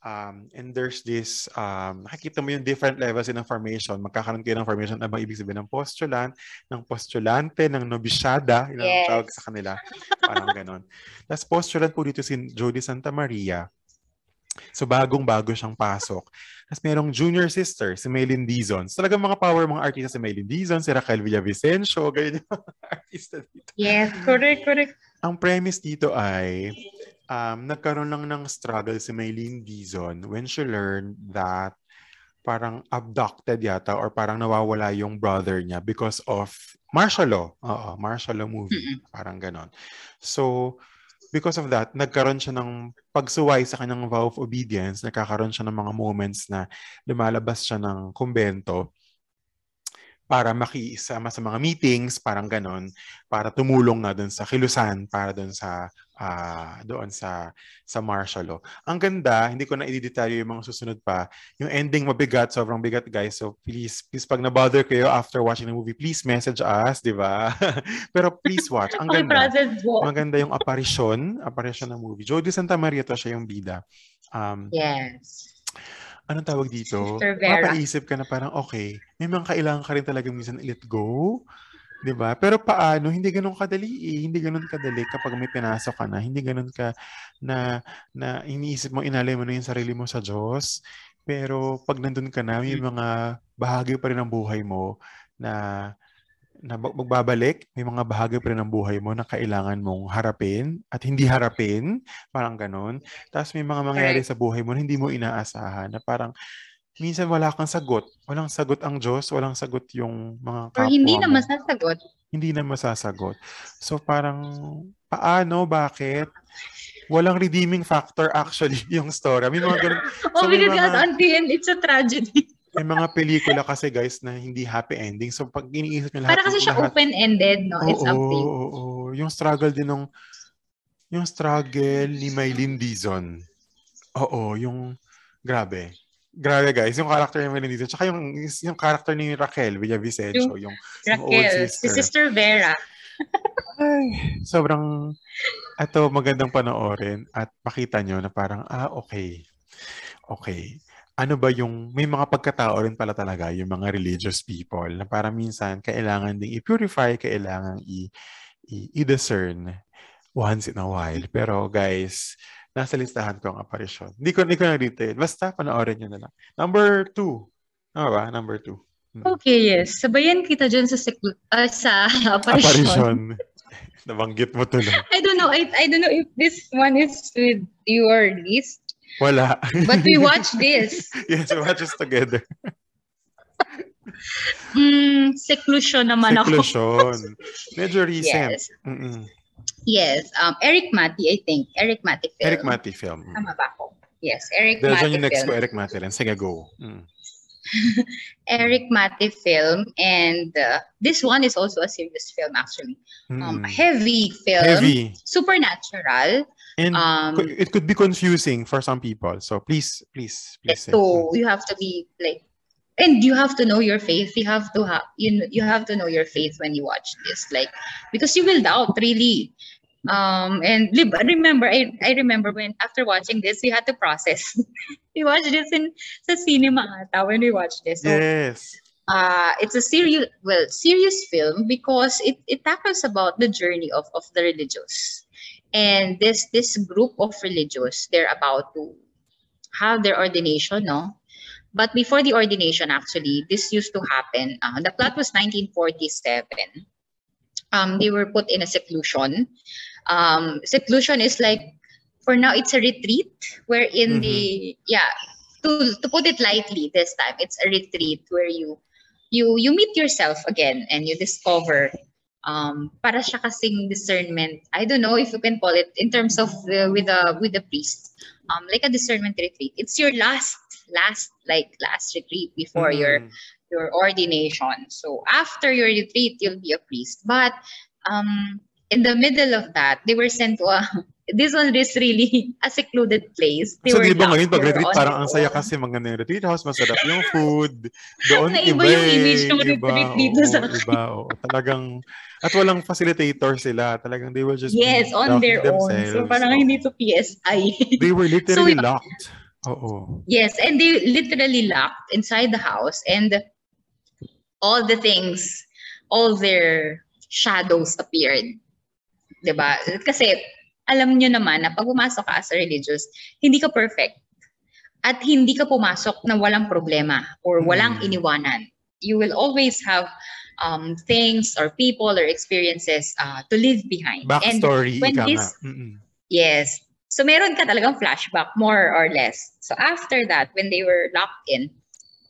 A: Um, and there's this, um, nakikita mo yung different levels in formation. Magkakaroon kayo ng formation na ibig sabihin ng postulant, ng postulante, ng nobisyada, yun yes. tawag sa kanila. Parang ganon. Tapos postulant po dito si Jody Santa Maria. So bagong-bago siyang pasok. Tapos merong junior sister, si Maylin Dizon. So, talagang mga power mga artista si Maylin Dizon, si Raquel Villavicencio, ganyan yung mga artista dito.
B: Yes, correct, correct.
A: Ang premise dito ay um, nagkaroon lang ng struggle si Maylene Dizon when she learned that parang abducted yata or parang nawawala yung brother niya because of martial law. Oo, martial law movie. Parang ganon. So, because of that, nagkaroon siya ng pagsuway sa kanyang vow of obedience, nagkakaroon siya ng mga moments na lumalabas siya ng kumbento para makiisama sa mga meetings, parang ganon, para tumulong na doon sa kilusan, para doon sa uh, doon sa sa martial law. Ang ganda, hindi ko na i-detalye yung mga susunod pa. Yung ending mabigat, sobrang bigat guys. So please, please pag na-bother kayo after watching the movie, please message us, di ba? Pero please watch. Ang ganda. Maganda yung apparition, apparition ng movie. Jodie Santa Maria to siya yung bida.
B: Um, yes
A: anong tawag dito? Mapaisip ka na parang, okay, may mga kailangan ka rin talaga minsan let go. 'Di ba? Pero paano? Hindi ganoon kadali eh. Hindi ganoon kadali kapag may pinasok ka na. Hindi ganoon ka na na iniisip mo inalay mo na yung sarili mo sa Diyos. Pero pag nandun ka na, may mm. mga bahagi pa rin ng buhay mo na na magbabalik, may mga bahagi pa rin ng buhay mo na kailangan mong harapin at hindi harapin, parang ganun. Tapos may mga mangyayari sa buhay mo na hindi mo inaasahan na parang minsan wala kang sagot. Walang sagot ang Diyos, walang sagot yung mga kapwa
B: Or hindi na masasagot.
A: Hindi na masasagot. So parang, paano, bakit? Walang redeeming factor actually yung story. May mga ganun.
B: oh, so, because mga, at the end, it's a tragedy.
A: may mga pelikula kasi guys na hindi happy ending. So pag iniisip nyo lahat.
B: Para kasi siya lahat, open-ended, no? It's
A: oo,
B: up to you.
A: Oo, oo. Yung struggle din ng yung struggle ni Maylin Dizon. Oo, yung grabe. Grabe guys, yung character ni dito. Tsaka yung, yung character ni Raquel Villavicencio. Yung, yung,
B: Raquel,
A: old
B: si
A: sister.
B: Sister Vera.
A: Ay, sobrang, ito magandang panoorin at makita nyo na parang, ah, okay. Okay. Ano ba yung, may mga pagkatao rin pala talaga yung mga religious people na parang minsan kailangan ding i-purify, kailangan i- i- i-discern once in a while. Pero guys, nasa listahan ko ang apparition. Hindi ko, hindi ko na detail. Basta panoorin nyo na lang. Number two. Ano ba? Number two.
B: Okay, yes. Sabayan kita dyan sa, seklu- ah, sa apparition.
A: Apparition. Nabanggit mo to lang.
B: I don't know. I, I don't know if this one is with your list,
A: Wala.
B: but we watch this.
A: yes, we watch this together.
B: Mm, seclusion naman ako.
A: Seclusion. Medyo recent.
B: Yes.
A: Mm-mm.
B: Yes. Um, Eric Mati, I think. Eric Mati film.
A: Eric Mati film. Mm.
B: Tama ba ako? Yes, Eric
A: Dahil
B: Mati
A: yung next
B: film.
A: ko, Eric Mati rin. Sige, go. Mm.
B: Eric Mati film. And uh, this one is also a serious film, actually. Um,
A: Mm.
B: heavy film.
A: Heavy.
B: Supernatural.
A: And
B: Um,
A: it could be confusing for some people. So please, please, please. say.
B: So you have to be like, and you have to know your faith. You have to have you know, you have to know your faith when you watch this, like because you will doubt really. Um, and remember, I, I remember when after watching this, we had to process. we watched this in the cinema when we watched this. So
A: Yes.
B: uh, it's a serious, well, serious film because it, it tackles about the journey of, of the religious. And this this group of religious, they're about to have their ordination, no? But before the ordination, actually, this used to happen. Uh, the plot was 1947. Um, they were put in a seclusion. Um, seclusion is like, for now, it's a retreat wherein the, yeah, to, to put it lightly this time, it's a retreat where you you you meet yourself again and you discover um para siya kasing discernment. I don't know if you can call it in terms of uh, with a with the priest. Um like a discernment retreat. It's your last last like last retreat before your
A: Mm.
B: your ordination. So after your retreat you'll be a priest. But um in the middle of that they were sent to a this one is really a secluded place they
A: So, di ba ngayon, pag
B: they were
A: retreat,
B: on
A: parang ang saya kasi maganda yung retreat house, masarap yung food. Doon,
B: Naiba
A: iba,
B: yung image ng
A: eh,
B: retreat dito
A: oo,
B: sa akin.
A: Iba, oo. Talagang, at walang facilitator sila. Talagang they will just
B: yes on their own so parang hindi to PSI
A: They were literally
B: So,
A: locked. Oo.
B: Yes, and they literally locked inside the house and all the things, all their shadows appeared. 'Di ba? Kasi alam nyo naman na pag pumasok ka as a religious, hindi ka perfect. At hindi ka pumasok na walang problema or walang
A: Hmm.
B: iniwanan. You will always have um, things or people or experiences uh, to leave behind. And
A: Backstory,
B: when
A: ika
B: this. Yes. So meron ka talagang flashback, more or less. So after that, when they were locked in,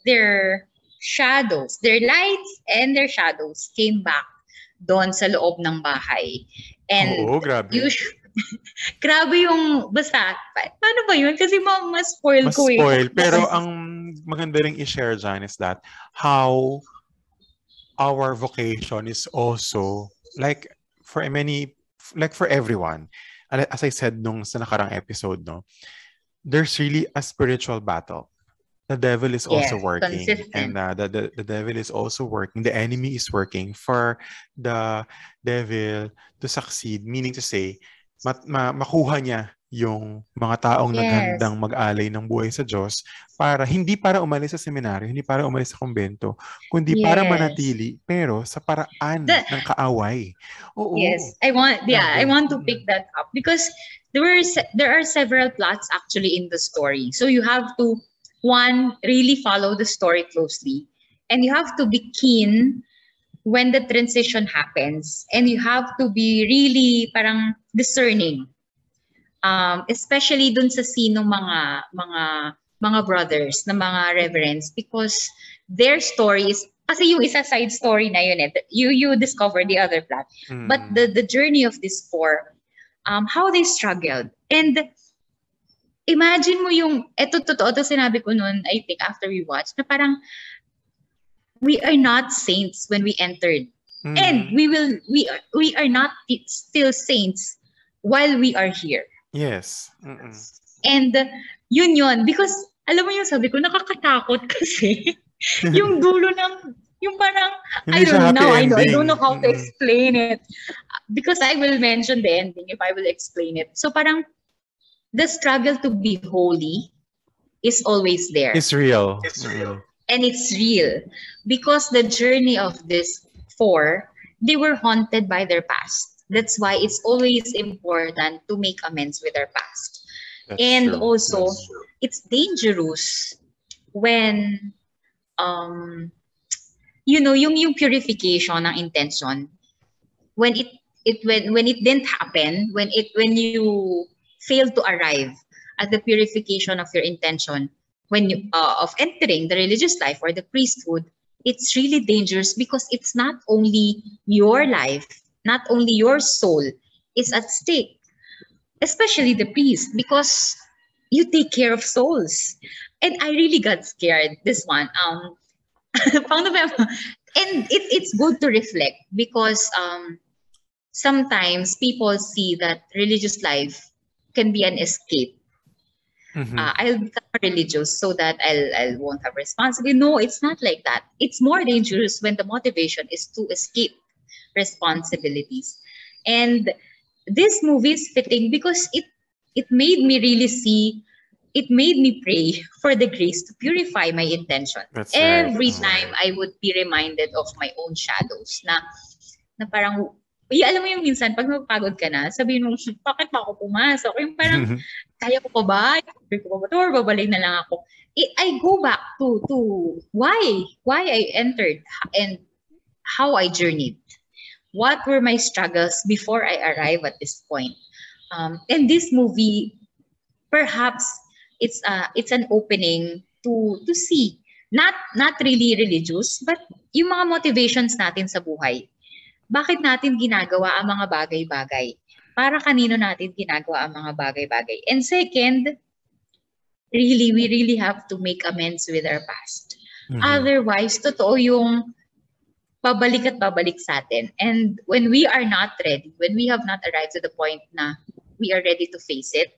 B: their shadows, their lights and their shadows came back doon sa loob ng bahay. And
A: Oo, grabe.
B: usually, grabe yung, basta, pa- paano ba yun? Kasi ma- ma-spoil
A: Mas
B: ko eh.
A: spoil. Pero ang maganda ring i-share dyan is that how our vocation is also like for many like for everyone as I said nung sa nakarang episode no there's really a spiritual battle the devil is also
B: Yes,
A: working
B: consistent.
A: and uh, the, the the devil is also working the enemy is working for the devil to succeed meaning to say mat, ma, makuha niya yung mga taong
B: Yes.
A: naghandang mag-alay ng buhay sa Diyos para hindi para umalis sa seminaryo, hindi para umalis sa kumbento, kundi para
B: Yes.
A: manatili pero sa paraan
B: The-
A: ng kaaway. Oo.
B: Yes, I want yeah, I want to pick that up because there were there are several plots actually in the story. So you have to one really follow the story closely and you have to be keen when the transition happens and you have to be really parang discerning. Um, especially dun sa sino mga mga mga brothers na mga reverends because their stories kasi yung isa side story na yun eh. You you discover the other plot.
A: Mm.
B: But the the journey of these four, um, how they struggled. And imagine mo yung, eto totoo to sinabi ko noon, I think after we watched, na parang we are not saints when we entered.
A: Mm.
B: And we will we are, we are not still saints while we are here.
A: yes. Mm-mm.
B: And uh, yun yun because alam mo yung sabi ko, nakakatakot kasi yung dulo ng, yung parang, I don't know, I, know, I don't know how to explain it. Because I will mention the ending if I will explain it. So parang, the struggle to be holy is always there.
A: It's real.
B: It's real. And it's real. Because the journey of this four, they were haunted by their past. That's why it's always important to make amends with our past. That's and true. also, it's dangerous when, um, you know, yung, yung purification ng intention, when it, it when, when it didn't happen, when it when you fail to arrive at the purification of your intention, when you uh, of entering the religious life or the priesthood, it's really dangerous because it's not only your life, not only your soul is at stake, especially the priest, because you take care of souls. And I really got scared this one. Um, and it, it's good to reflect because um, sometimes people see that religious life can be an escape Mm-hmm. Uh, I'll become religious so that I'll, I won't have responsibility. No, it's not like that. It's more dangerous when the motivation is to escape responsibilities. And this movie is fitting because it it made me really see it made me pray for the grace to purify my intention. That's Every right. time I would be reminded of my own shadows na na parang Uy, alam mo yung minsan, pag napagod ka na, sabihin mo, bakit pa ako pumasok? Yung parang, kaya ko pa ba? Kaya ko pa ba? Or babalik na lang ako? I, I go back to, to why? Why I entered and how I journeyed. What were my struggles before I arrive at this point? Um, and this movie, perhaps it's uh, it's an opening to to see not not really religious but yung mga motivations natin sa buhay bakit natin ginagawa ang mga bagay-bagay? Para kanino natin ginagawa ang mga bagay-bagay? And second, really, we really have to make amends with our past. Mm-hmm. Otherwise, totoo yung pabalik at pabalik sa atin. And when we are not ready, when we have not arrived to the point na we are ready to face it,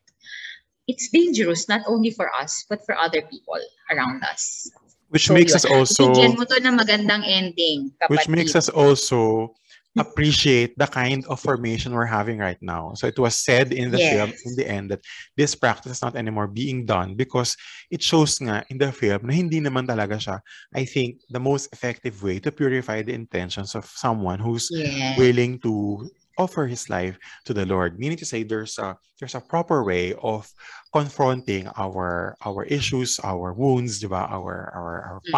B: it's dangerous not only for us, but for other people around us.
A: Which so makes yun. us also...
B: Bigyan mo to ng magandang ending,
A: kapatid. Which makes us also appreciate the kind of formation we're having right now. So it was said in the yes. film in the end that this practice is not anymore being done because it shows nga in the film na hindi naman talaga siya, I think, the most effective way to purify the intentions of someone who's yes. willing to offer his life to the Lord. Meaning to say there's a there's a proper way of confronting our our issues, our wounds, diba? our our, our mm-hmm.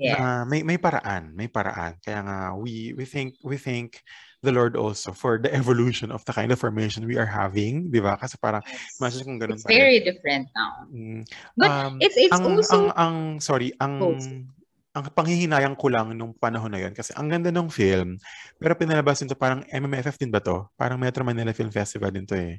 B: Yeah.
A: Uh, may may paraan, may paraan. Kaya nga we we think we think the Lord also for the evolution of the kind of formation we are having, di ba? Kasi parang
B: yes.
A: imagine kung ganun
B: It's pala. very different now.
A: Mm.
B: But um, it's it's
A: ang,
B: also
A: ang, ang sorry, ang ang panghihinayang ko lang nung panahon na yon kasi ang ganda ng film pero pinalabas nito parang MMFF din ba to? Parang Metro Manila Film Festival din to eh.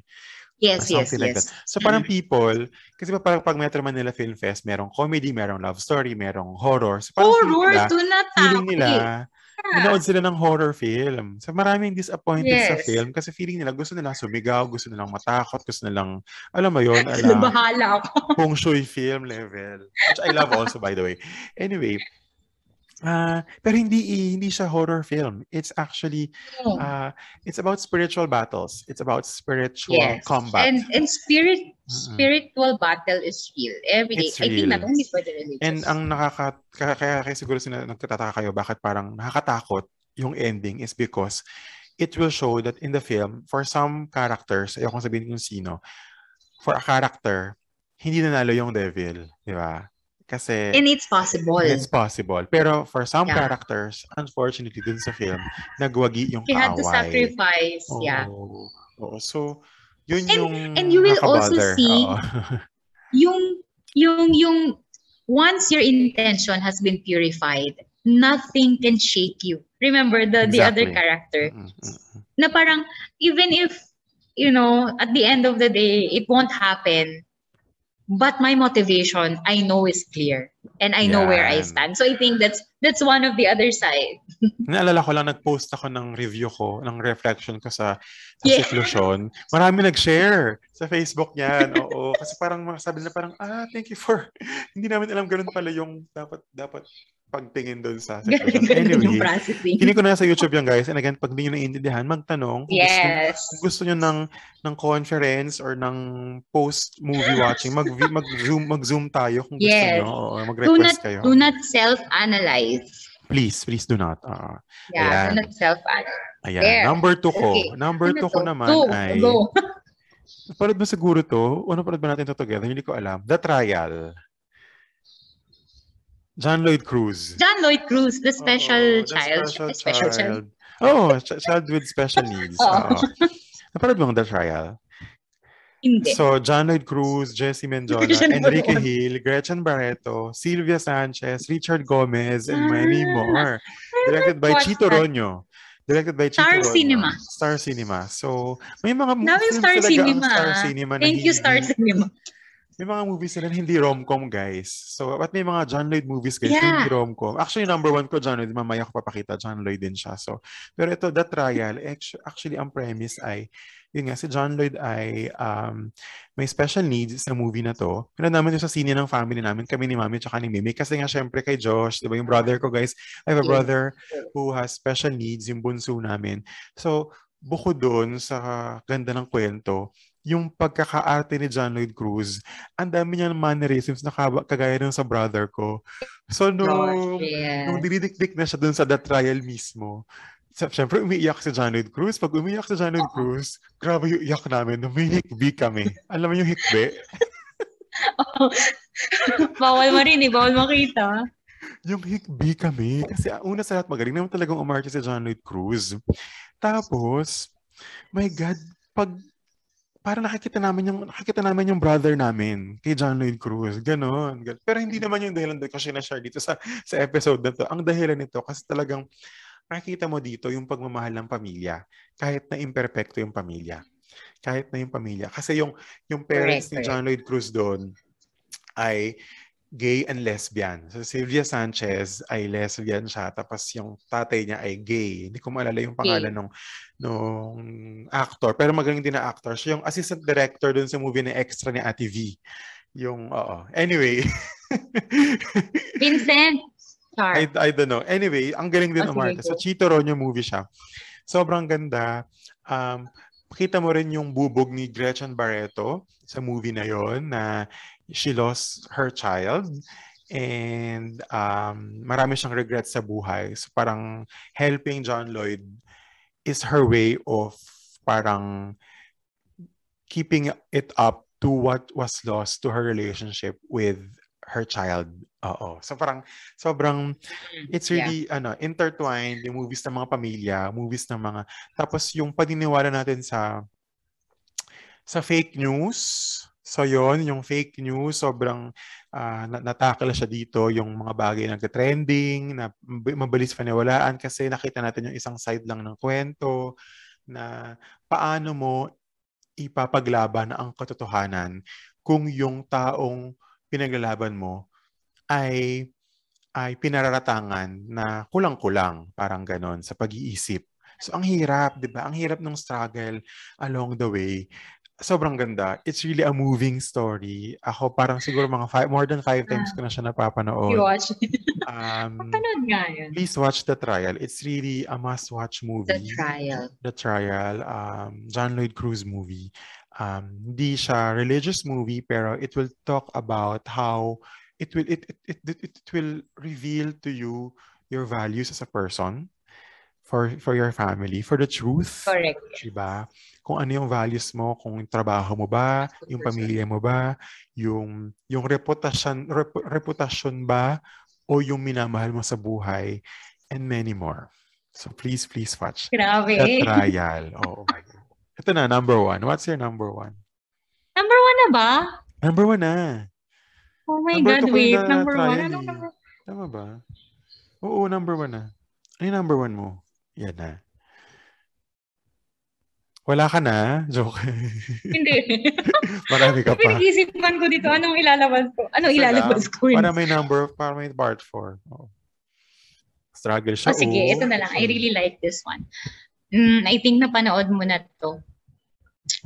B: Yes, yes, like
A: yes. That. So parang people, kasi pa parang pag Metro Manila Film Fest, merong comedy, merong love story, merong horror. So parang
B: horror, nila, do not
A: feeling nila, nanood sila ng horror film. So maraming disappointed yes. sa film kasi feeling nila gusto nila sumigaw, gusto nilang matakot, gusto nilang, alam mo yun, alam,
B: bahala ako.
A: Kung shui film level. Which I love also, by the way. Anyway, Uh, pero hindi hindi siya horror film. It's actually uh, it's about spiritual battles. It's about spiritual yes. combat.
B: And and spirit mm-hmm. spiritual battle is real every day. It's I think not only for the religious.
A: And ang nakaka kaya, kaya, kaya siguro sina, nagtataka kayo bakit parang nakakatakot yung ending is because it will show that in the film for some characters, ayoko sabihin kung sino, for a character, hindi nanalo yung devil, di ba? Kasi...
B: And it's possible.
A: It's possible. Pero for some yeah. characters, unfortunately, dun sa film, nagwagi yung
B: He
A: kaaway.
B: had to sacrifice. Oh, yeah.
A: Oh, so, yun
B: and,
A: yung
B: And you will also see yung, yung, yung, once your intention has been purified, nothing can shake you. Remember the, exactly. the other character. Mm-hmm. Na parang, even if, you know, at the end of the day, it won't happen, but my motivation I know is clear and I know where I stand. So I think that's that's one of the other side.
A: Naalala ko lang, nag-post ako ng review ko, ng reflection ko sa, sa
B: Yeah.
A: Seclusion. Marami nag-share sa Facebook niyan. Oo. Kasi parang sabi na parang, ah, thank you for, hindi namin alam ganun pala yung dapat, dapat pagtingin doon sa
B: yung
A: Anyway, hindi ko na sa YouTube yan, guys. And again, pag hindi nyo naiintindihan, magtanong. Kung gusto,
B: Yes.
A: kung gusto nyo ng, ng conference or ng post-movie watching, mag, mag-zoom, mag-zoom tayo kung gusto
B: Yes.
A: nyo. Oo,
B: Do not
A: mag-request kayo.
B: do not self-analyze.
A: Please, please do not. Oo.
B: Yeah,
A: Ayan.
B: do not self-analyze.
A: Ayan.
B: There.
A: Number two ko.
B: Okay.
A: Number
B: Ano
A: two ko naman
B: Two.
A: ay...
B: Go.
A: Napanood mo siguro to? O napanood ba natin to together? Hindi ko alam. The Trial. John Lloyd Cruz.
B: John Lloyd Cruz, the special
A: Oo, the
B: child.
A: Special,
B: special child.
A: Oh, ch- child with special needs.
B: Oo.
A: Oo. Napanood mo The Trial?
B: Hindi.
A: So, John Lloyd Cruz, Jesse Mendiola, Enrique. Hill, Gretchen Barreto, Sylvia Sanchez, Richard Gomez, and many
B: Ah,
A: more. Directed by Chito
B: that?
A: Ronyo. Directed by Chito
B: Star
A: Ronyo.
B: Cinema.
A: Star Cinema. So, may mga films
B: Star Cinema,
A: Star. Cinema
B: Thank you, Star Cinema.
A: May mga movies sila na hindi rom-com, guys. So, at may mga John Lloyd movies, guys,
B: Yeah.
A: hindi rom-com. Actually, number one ko, John Lloyd. Mamaya ko papakita, John Lloyd din siya. So, pero ito, The Trial, actu- actually, ang premise ay, yun nga, si John Lloyd ay um, may special needs sa movie na to. Pero naman yung sa sine ng family namin, kami ni Mami at ni Mimi. Kasi nga, syempre, kay Josh, di ba, yung brother ko, guys, I have a brother who has special needs, yung bunso namin. So, bukod doon sa ganda ng kwento, yung pagkakaarte ni John Lloyd Cruz, ang dami niyang mannerisms na kagaya nung sa brother ko. So, nung,
B: Gosh, yeah.
A: nung dinidikdik na siya dun sa The Trial mismo, sa, syempre umiiyak si John Lloyd Cruz. Pag umiiyak si John Lloyd Cruz, grabe yung iyak namin. Humihikbi kami. Alam mo yung hikbi?
B: bawal marinig, bawal makita.
A: Yung hikbi kami. Kasi ah, una sa lahat, magaling naman talagang umarte si John Lloyd Cruz. Tapos, my God, pag parang nakikita namin yung nakikita namin yung brother namin kay John Lloyd Cruz. Ganon. Gan- Pero hindi naman yung dahilan ko sinashare dito sa, sa episode na to. Ang dahilan nito kasi talagang nakikita mo dito yung pagmamahal ng pamilya. Kahit na imperfecto yung pamilya. Kahit na yung pamilya. Kasi yung, yung parents
B: Correct,
A: ni John Lloyd Cruz doon ay gay and lesbian. So, Sylvia Sanchez ay lesbian siya, tapos yung tatay niya ay gay. Hindi ko maalala yung pangalan nung, nung actor, pero magaling din na actor. Siya yung assistant director dun sa movie na extra ni Ate V. Yung, oo. Anyway.
B: Vincent. Char.
A: I, I don't know. Anyway, ang galing din umarte. So,
B: go.
A: Chito Ronyo movie siya. Sobrang ganda. Um, pakita mo rin yung bubog ni Gretchen Barreto sa movie na yon na she lost her child and um, marami siyang regrets sa buhay. So, parang helping John Lloyd is her way of parang keeping it up to what was lost to her relationship with her child. Oo. So parang sobrang it's
B: Yeah.
A: really ano intertwined yung movies ng mga pamilya, movies ng mga tapos yung paniniwala natin sa sa fake news. So yon yung fake news sobrang uh, natakala siya dito yung mga bagay na trending na mab- mabilis paniwalaan kasi nakita natin yung isang side lang ng kwento na paano mo ipapaglaban ang katotohanan kung yung taong pinaglalaban mo ay ay pinararatangan na kulang-kulang, parang ganon, sa pag-iisip. So, ang hirap, di ba? Ang hirap ng struggle along the way. Sobrang ganda. It's really a moving story. Ako parang siguro mga five, more than five times ko na siya
B: You
A: napapanood.
B: watch it.
A: Um,
B: Panood nga yun.
A: please watch The Trial. It's really a must-watch movie.
B: The trial.
A: The Trial, um, John Lloyd Cruz movie. Um, hindi siya religious movie pero it will talk about how it will it, it, it, it, it will reveal to you your values as a person for for your family, for the truth.
B: Correct.
A: Diba? Kung ano yung values mo, kung yung trabaho mo ba, yung pamilya mo ba, yung yung reputasyon rep- reputasyon ba o yung minamahal mo sa buhay and many more. So please please watch
B: Grabe.
A: The Trial. Oh, my God. Ito na, number one. What's your number one?
B: Number one na ba?
A: Number one na.
B: Oh my
A: Number
B: God, wait.
A: na-
B: Number
A: trial
B: one.
A: eh.
B: Anong number?
A: Tama ba? Oo, number one na. Ano yung number one mo? Yan na. Wala ka na? Joke.
B: Hindi.
A: Marami ka pa.
B: Pinag-isipan ko dito, anong ilalabas ko? Anong ilalabas ko? yun?
A: Para may number, para may part 4. Oh. Struggle siya.
B: Oh, sige,
A: oh.
B: ito na lang. I really like this one. Mm, I think napanood mo na to.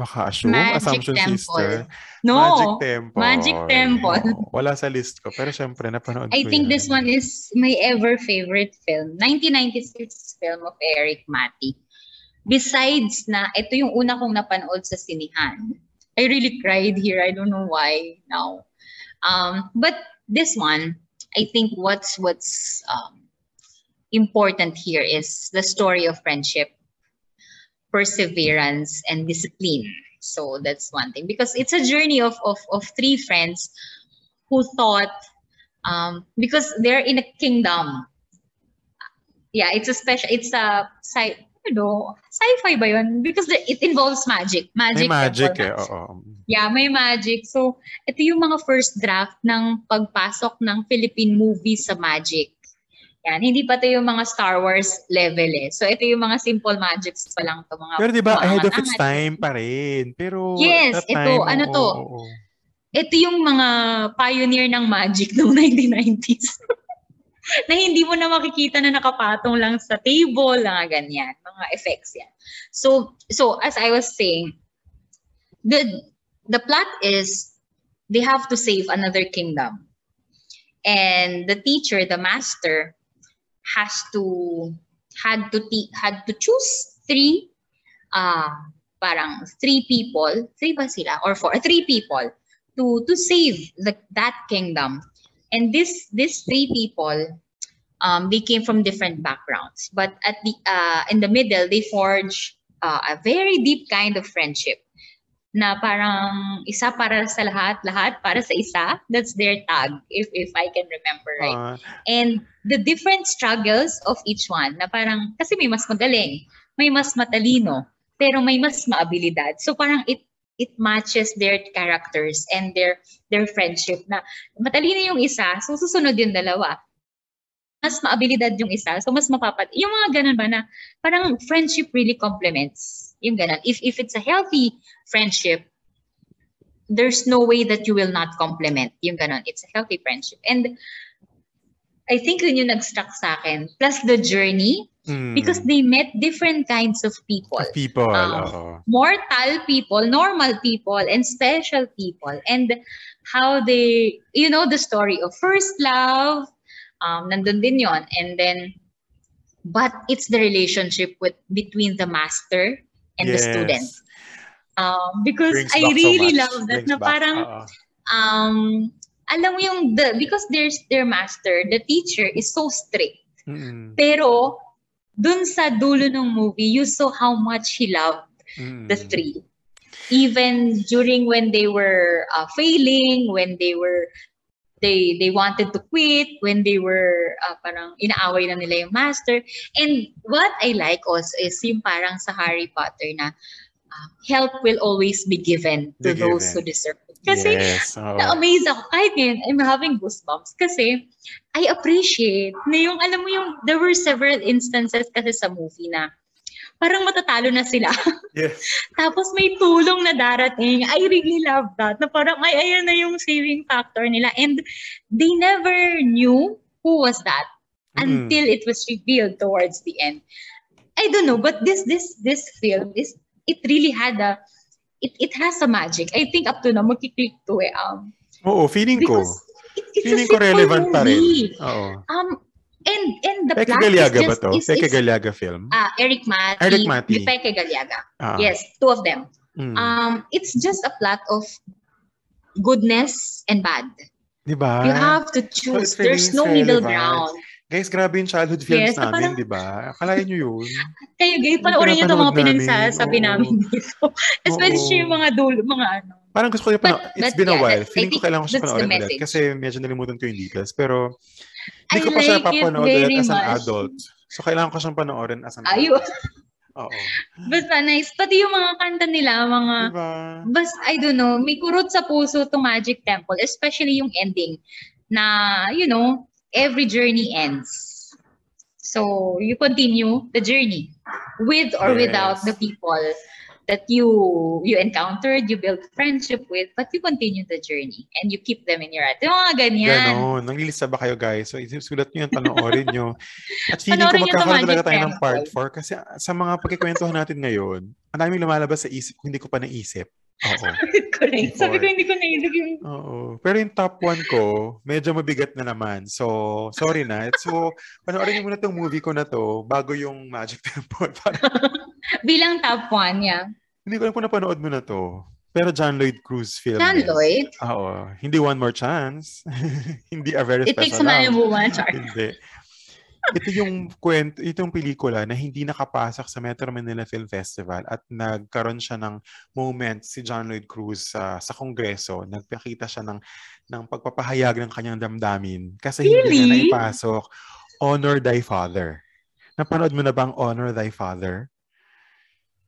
A: Baka assume,
B: Magic
A: Assumption
B: Temple.
A: Sister.
B: No.
A: Magic Temple.
B: Magic Temple.
A: Oo, wala sa list ko. Pero syempre, napanood
B: I
A: ko
B: think
A: yan.
B: this one is my ever favorite film. 1996 film of Eric Mati. Besides na, ito yung una kong napanood sa sinihan. I really cried here. I don't know why now. Um, but this one, I think what's what's um, important here is the story of friendship, perseverance, and discipline. So that's one thing because it's a journey of of, of three friends who thought um, because they're in a kingdom. Yeah, it's a special. It's a sci. Know, sci-fi ba yun? Because it involves magic.
A: May
B: Magic.
A: magic
B: temple,
A: eh.
B: magic.
A: Oo.
B: Yeah, may magic. So, ito yung mga first draft ng pagpasok ng Philippine movie sa magic. Yan, hindi pa to yung mga Star Wars level eh. So, ito yung mga simple magics pa lang to. Mga,
A: Pero di ba, ahead of its time pa rin. Pero
B: Yes, ito,
A: time,
B: ano to?
A: oo, oo.
B: ito yung mga pioneer ng magic noong 1990s. na hindi mo na makikita na nakapatong lang sa table, mga ganyan, mga effects yan. So, so as I was saying, the the plot is they have to save another kingdom. And the teacher, the master, has to had to had to choose three uh parang three people, three ba sila or four, three people to to save the that kingdom. And this these three people um they came from different backgrounds, but at the uh in the middle they forge uh, a very deep kind of friendship na parang isa para sa lahat, lahat para sa isa. That's their tag, if if I can remember right.
A: Ah,
B: And the different struggles of each one na parang, kasi may mas magaling, may mas matalino, pero may mas maabilidad. So parang it it matches their characters and their their friendship na matalino yung isa, so susunod yung dalawa. Mas maabilidad yung isa, so mas mapapat. Yung mga ganun ba na parang friendship really complements. Yung ganun. If if it's a healthy friendship, there's no way that you will not complement. Yung ganun. It's a healthy friendship. And I think yun yung nag-struck sa akin. Plus the journey,
A: mm,
B: because they met different kinds of people.
A: people,
B: um,
A: oo.
B: Mortal people, normal people, and special people. And how they, you know, the story of first love, um, nandun din yon And then, but it's the relationship with between the master and the
A: Yes.
B: student. Um, because
A: Brings
B: I
A: back so
B: really love that
A: Brings
B: na parang um alam mo yung the because there's their master the teacher is so strict
A: Mm,
B: pero dun sa dulo ng movie you saw how much he loved
A: mm.
B: the three even during when they were uh, failing when they were they they wanted to quit when they were uh, parang inaaway na nila yung master and what I like also is yung parang sa Harry Potter na uh, help will always be given to
A: Be
B: those
A: given.
B: who deserve kasi
A: yes, oo.
B: na-amaze ako. Kahit ngayon, I'm having goosebumps kasi I appreciate na yung, alam mo yung, there were several instances kasi sa movie na parang matatalo na sila.
A: Yes.
B: Tapos may tulong na darating. I really love that. Na parang, ay, ayan na yung saving factor nila. And they never knew who was that
A: Mm.
B: until it was revealed towards the end. I don't know, but this this this film is it really had a it, it has a magic. I think up to now magkiklik to eh. Um,
A: Oo, feeling ko.
B: it, it's
A: Feeling ko relevant pa rin. Oo.
B: Um, and and the
A: Peke
B: plot
A: Galiaga
B: is
A: ba to?
B: is,
A: Peke Galiaga film?
B: uh, Eric Mati,
A: Eric Mati.
B: Peke Galiaga.
A: Ah.
B: Yes, two of them.
A: Mm.
B: Um, it's just a plot of goodness and bad.
A: Di ba?
B: You have to
A: So
B: choose.
A: really
B: There's no middle
A: relevant.
B: ground.
A: Guys, grabe yung childhood films
B: Yes, na
A: namin,
B: parang-
A: di ba? Akalain nyo yun?
B: Kayo, kayo, panoorin niyo itong mga pinagsasabi
A: Oo.
B: namin dito. Especially
A: Oo.
B: yung mga dulo, mga ano.
A: Parang gusto ko yung pano-
B: But-
A: It's been a
B: yeah,
A: while.
B: that's- I
A: Feeling ko kailangan ko siya panoorin ulit. Kasi medyo nalimutan ko yung details. Pero hindi ko pa siya
B: like it
A: papanood ulit as an
B: much.
A: adult. So kailangan ko siyang panoorin as an
B: Ayun.
A: adult. Oo.
B: Basta nice. Pati yung mga kanta nila, mga...
A: Di ba?
B: Bas, I don't know, may kurot sa puso to Magic Temple, especially yung ending na, you know, every journey ends. So, you continue the journey with or
A: Yes.
B: without the people that you you encountered, you build friendship with, but you continue the journey and you keep them in your heart. Yung mga ganyan.
A: Ganon. Nanglilista ba kayo, guys? So, sulat nyo yung panoorin nyo. At feeling ko magkakaroon talaga tayo ng part
B: Temple.
A: 4 kasi sa mga pagkikwentuhan natin ngayon, ang daming lumalabas sa isip hindi ko pa naisip. Oo.
B: Sabi ko,
A: Before.
B: hindi ko naisip yung
A: Oo. Pero yung top 1 ko, medyo mabigat na naman. So, sorry na. So, panoorin niyo muna tong movie ko na to bago yung Magic Temple.
B: Bilang top one, yeah.
A: hindi ko alam kung napanood mo na to. Pero John Lloyd Cruz film.
B: John
A: yan.
B: Lloyd,
A: Oo. Hindi One More Chance. hindi A Very
B: it takes a
A: Special
B: man and woman, char.
A: Hindi. Ito yung kwento, itong pelikula na hindi nakapasok sa Metro Manila Film Festival at nagkaroon siya ng moment si John Lloyd Cruz sa sa Kongreso. Nagpakita siya ng ng pagpapahayag ng kanyang damdamin kasi hindi niya
B: Really?
A: naipasok Honor Thy Father. Napanood mo na bang Honor Thy Father?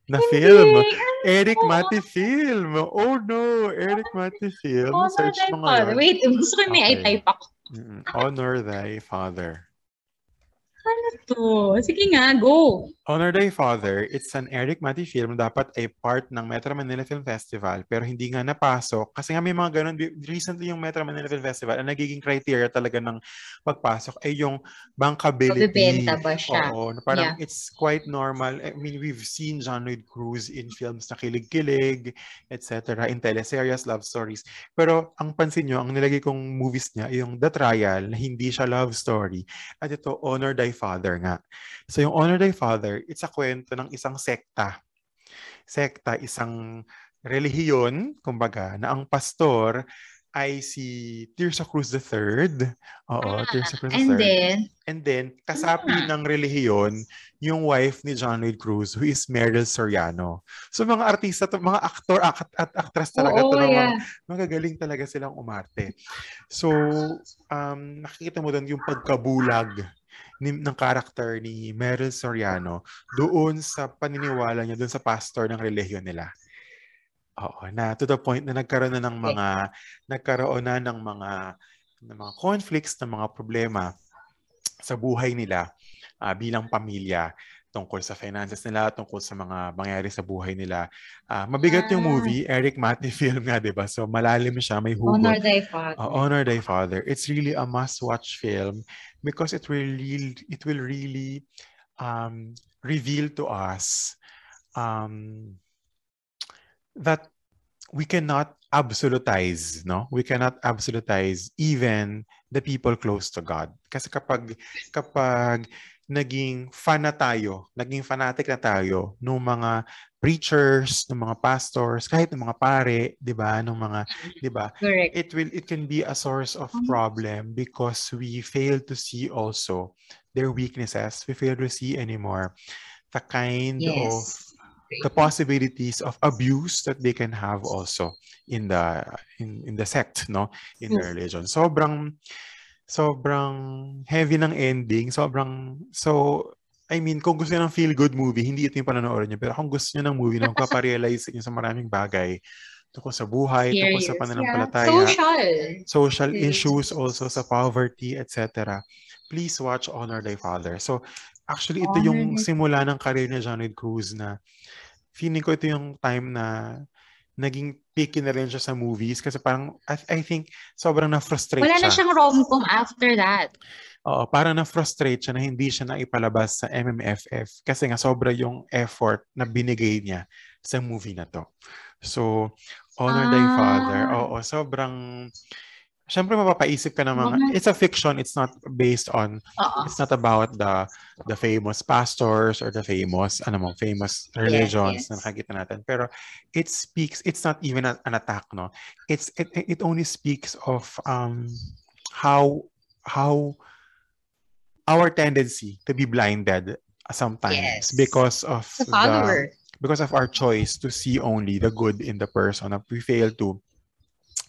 A: Na film. Eric
B: Oo.
A: Mati film. Oh no, Eric Mati film.
B: Oh,
A: Search mo
B: Father.
A: ngayon.
B: Wait, gusto ko may
A: Okay.
B: i-type ako.
A: Honor Thy Father.
B: Ano to? Sige nga, go.
A: Honor Thy Father, it's an Eric Mati film. Dapat ay part ng Metro Manila Film Festival. Pero hindi nga napasok. Kasi nga may mga ganun. Recently yung Metro Manila Film Festival, ang nagiging criteria talaga ng pagpasok ay yung bankability.
B: Mabibenta ba siya?
A: Oo. na Parang it's quite normal. I mean, we've seen John Lloyd Cruz in films na kilig-kilig, etc. In teleseries, love stories. Pero ang pansin nyo, ang nilagay kong movies niya, yung The Trial, na hindi siya love story. At ito, Honor Thy Father nga. So yung Honor Thy Father, it's a kwento ng isang sekta. Sekta, isang relihiyon, kumbaga, na ang pastor ay si Tirsa Cruz III. Oo, Tirsa Cruz III.
B: And then,
A: And then, kasapi ng relihiyon, yung wife ni John Lloyd Cruz, who is Meryl Soriano. So, mga artista, to, mga aktor at, at actress talaga
B: oo,
A: to, na mga,
B: yeah.
A: magagaling talaga silang umarte. So, um, nakikita mo doon yung pagkabulag ni, ng karakter ni Meryl Soriano doon sa paniniwala niya, doon sa pastor ng relihiyon nila. Oo, na to the point na nagkaroon na ng mga nagkaroon na ng mga ng mga conflicts, ng mga problema sa buhay nila ah, bilang pamilya tungkol sa finances nila, tungkol sa mga mangyari sa buhay nila. Ah, mabigat yung
B: Ah.
A: movie, Eric Mati film nga, 'di ba? So malalim siya, may hugot.
B: Honor thy father.
A: Uh, Honor Thy Father. It's really a must-watch film because it will really, it will really um, reveal to us um, that we cannot absolutize, no? We cannot absolutize even the people close to God. Kasi kapag kapag naging fan na tayo, naging fanatic na tayo ng mga preachers, ng mga pastors, kahit ng mga pare, 'di ba, ng mga 'di ba? It will it can be a source of
B: Mhm.
A: problem because we fail to see also their weaknesses we fail to see anymore the kind of
B: Yes.
A: the possibilities of abuse that they can have also in the in in the sect no in the religion sobrang sobrang heavy ng ending sobrang so I mean, kung gusto niyo ng feel-good movie, hindi ito yung panonood niyo. Pero kung gusto niyo ng movie na magpaparealize sa inyo sa maraming bagay, tungkol sa buhay, tungkol sa
B: Serious.
A: pananampalataya,
B: Social.
A: social
B: Yes.
A: issues also sa poverty, etc. Please watch Honor Thy Father. So, actually, ito
B: Honor
A: yung simula ng career ni John Lloyd Cruz na feeling ko ito yung time na naging picky na rin siya sa movies kasi parang, I, I think, sobrang na-frustrate
B: Wala
A: siya.
B: na siyang rom-com after that.
A: Oo, parang na-frustrate siya na hindi siya naipalabas sa MMFF kasi nga sobra yung effort na binigay niya sa movie na to. So, Honor Thy
B: Ah.
A: Father, oo, sobrang Siyempre mapapaisip ka ng mga it's a fiction, it's not based on
B: Oo.
A: it's not about the the famous pastors or the famous ano mo, famous religions
B: yes.
A: na nakikita natin. Pero it speaks it's not even a- an attack, no. It's it it only speaks of um how how our tendency to be blinded sometimes
B: Yes.
A: because of
B: The follower.
A: because of our choice to see only the good in the person we fail to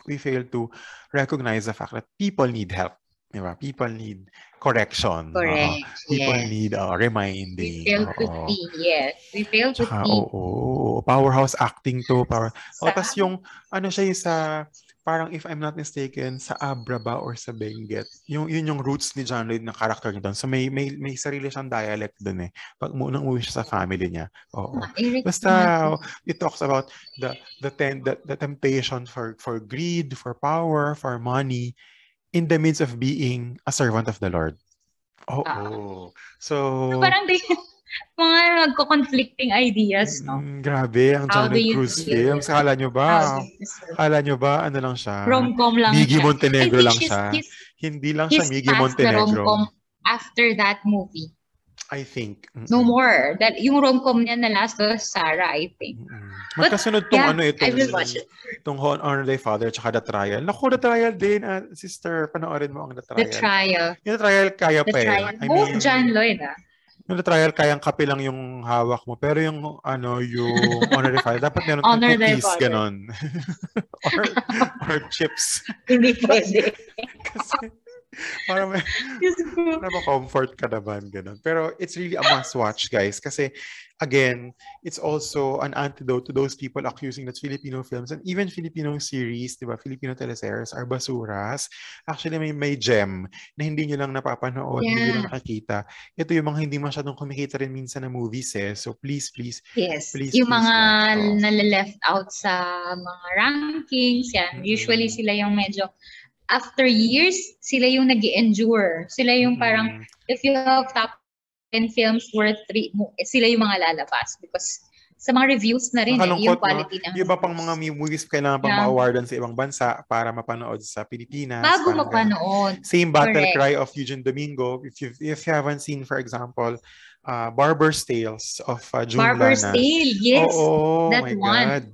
A: we fail to recognize the fact that people need help di ba? people need correction.
B: Correct.
A: people
B: yes.
A: need uh,
B: We
A: reminding
B: fail to
A: oo.
B: see. Yes. We fail to
A: Tsaka,
B: see.
A: oo, oo, powerhouse acting to power
B: sa-
A: tas yung ano siya yung sa parang if I'm not mistaken, sa Abra ba or sa Benguet, yung, yun yung roots ni John Lloyd na character niya doon. So may, may, may sarili siyang dialect doon eh. Pag munang uwi siya sa family niya. Oo.
B: Ah,
A: Basta it talks about the the ten, the, the temptation for for greed, for power, for money in the midst of being a servant of the Lord. Oo.
B: Ah.
A: So
B: Parang di, mga nagko-conflicting ideas, no?
A: mm, grabe ang
B: How
A: John Cruz films. Kala nyo ba? Kala nyo ba ano lang siya?
B: Rom-com lang
A: Miggy
B: siya.
A: Montenegro
B: I
A: lang
B: she's-
A: siya. Hindi lang siya Miggy Montenegro.
B: rom-com after that movie.
A: I think. Mm-mm.
B: No more. That, yung rom-com niya na last was Sarah, I think.
A: Mm-mm.
B: But,
A: Magkasunod tong
B: yeah,
A: ano itong,
B: I will watch it.
A: Itong Hon- Honor Thy Father tsaka The Trial. Naku, The Trial din. ah, sister, panoorin mo ang The Trial.
B: The Trial.
A: Yung The Trial kaya
B: The
A: pa eh.
B: Trial.
A: I
B: Both
A: mean,
B: John Lloyd, ah.
A: Yung Trial kayang kape lang yung hawak mo. Pero yung ano, yung Honor Thy Father, dapat meron kang cookies,
B: Father.
A: or, or chips.
B: Hindi pwede.
A: Kasi para may, para ma-comfort ka naman, ganun. Pero it's really a must-watch, guys. Kasi, again, it's also an antidote to those people accusing that Filipino films and even Filipino series, di ba, Filipino teleseries are basuras. Actually, may, may gem na hindi nyo lang napapanood, hindi nyo
B: Yeah.
A: lang nakakita. Ito yung mga hindi masyadong kumikita rin minsan na movies eh. So, please, please,
B: Yes.
A: Please,
B: yung
A: please
B: mga.
A: Oh.
B: nale-left out sa mga rankings, yan.
A: Mm.
B: Usually sila yung medyo, after years, sila yung nag endure Sila yung parang,
A: mm,
B: if you have top 10 films worth three, mo- sila yung mga lalabas. Because sa mga reviews na rin, eh, yung
A: Nakakalungkot, no?
B: quality ng
A: yung iba pang mga movies kailangan pang
B: Yeah.
A: ma-awardan sa ibang bansa para mapanood sa Pilipinas.
B: Bago mapanood.
A: Same battle
B: Correct.
A: cry of Eugene Domingo. If you if you haven't seen, for example, uh, Barber's Tales of uh, June
B: Barber's
A: Lanas.
B: Tale, yes.
A: Oo,
B: that
A: my
B: one.
A: God.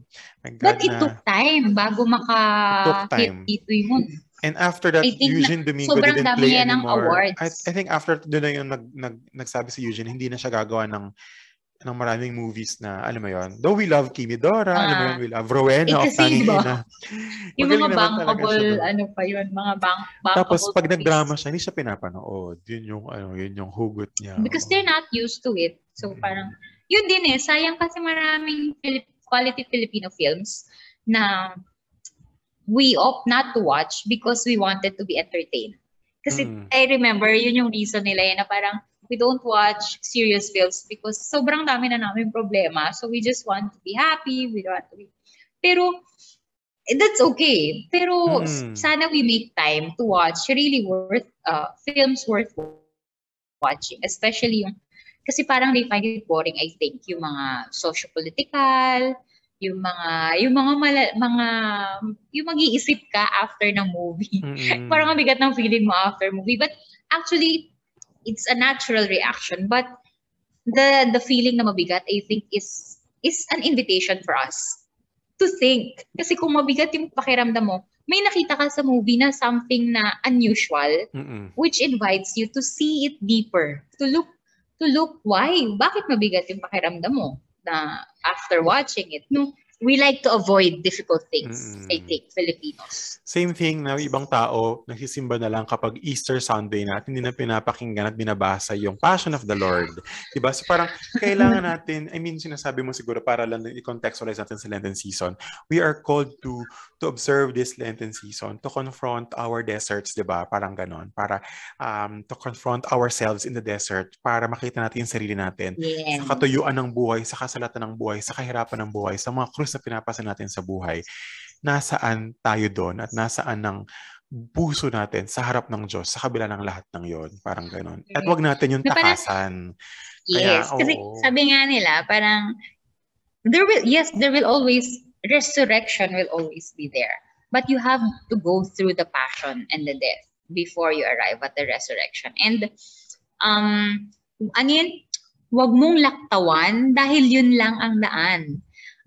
A: My God
B: But it
A: na.
B: took time bago maka-hit dito yun.
A: And after that,
B: think na
A: Eugene Domingo didn't play
B: yan ng
A: anymore.
B: awards.
A: I, I think after doon na yung nag, nag, nagsabi si Eugene, hindi na siya gagawa ng ng maraming movies na, alam mo yon Though we love Kimi Dora, alam mo
B: Ah.
A: yun, we love Rowena
B: Eh,
A: of
B: kasi,
A: Tanging
B: diba,
A: Ina.
B: Yung mga bankable, ano pa yun, mga bank, bankable
A: Tapos pag nagdrama siya, hindi siya pinapanood. Yun yung ano, yun yung hugot niya.
B: Because they're not used to it. So
A: Mm.
B: parang, yun din eh, sayang kasi maraming Filip- quality Filipino films na we opt not to watch because we wanted to be entertained. Kasi
A: Mm.
B: I remember, yun yung reason nila eh, na parang we don't watch serious films because sobrang dami na namin problema. So we just want to be happy, we want to be... Pero, eh, that's okay. Pero
A: Mm.
B: sana we make time to watch really worth, uh, films worth watching. Especially yung, kasi parang they find it boring, I think, yung mga socio-political, yung mga, yung mga, mala, mga, yung mag-iisip ka after ng movie.
A: Mm-mm.
B: Parang ang bigat ng feeling mo after movie. But actually, it's a natural reaction. But the the feeling na mabigat, I think, is is an invitation for us to think. Kasi kung mabigat yung pakiramdam mo, may nakita ka sa movie na something na unusual,
A: Mm-mm.
B: which invites you to see it deeper, to look to look why, bakit mabigat yung pakiramdam mo na after watching it. No, we like to avoid difficult things,
A: Mm-mm.
B: I think, Filipinos.
A: Same thing na ibang tao, nagsisimba na lang kapag Easter Sunday na at hindi na pinapakinggan at binabasa yung Passion of the Lord. Diba? So parang kailangan natin, I mean, sinasabi mo siguro para lang i-contextualize natin sa Lenten season, we are called to to observe this Lenten season, to confront our deserts, diba? Parang ganon. Para um, to confront ourselves in the desert para makita natin yung sarili natin
B: Yes.
A: sa katuyuan ng buhay, sa kasalatan ng buhay, sa kahirapan ng buhay, sa mga krus na pinapasa natin sa buhay, nasaan tayo doon at nasaan ng puso natin sa harap ng Diyos, sa kabila ng lahat ng yon Parang ganon. At wag natin yung takasan. Kaya,
B: Yes, kasi
A: oo.
B: sabi nga nila, parang there will yes, there will always resurrection will always be there. But you have to go through the passion and the death before you arrive at the resurrection. And um ano yun? Huwag mong laktawan dahil yun lang ang daan.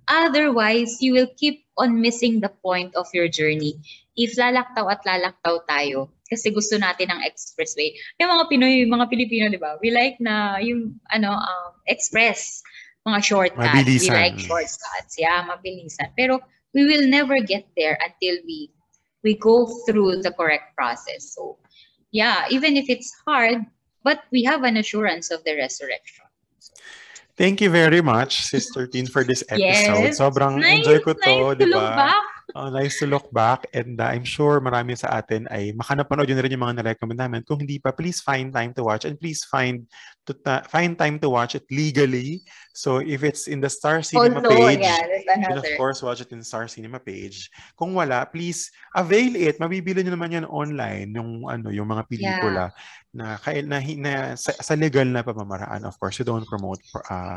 B: Otherwise, you will keep on missing the point of your journey. If lalaktaw at lalaktaw tayo, kasi gusto natin ng expressway. Yung mga Pinoy, yung mga Pilipino, di ba? We like na yung ano um, express, mga shortcuts.
A: Mabilisan.
B: We like shortcuts. Yeah, mabilisan. Pero we will never get there until we we go through the correct process. So, yeah, even if it's hard, but we have an assurance of the resurrection.
A: Thank you very much, Sister Tin, for this episode.
B: Yes.
A: Sobrang
B: Nice,
A: enjoy ko to,
B: nice
A: di ba? uh, nice to look back and uh, I'm sure marami sa atin ay makanapanood yun rin yung mga na-recommend namin. Kung hindi pa, please find time to watch and please find to ta- find time to watch it legally. So if it's in the Star Cinema
B: Although,
A: page,
B: yeah,
A: you can of course watch it in Star Cinema page. Kung wala, please avail it. Mabibili nyo naman yan online, yung ano, yung mga pelikula na, kail- na, hi- na sa, sa legal na pamamaraan. Of course, you don't promote uh,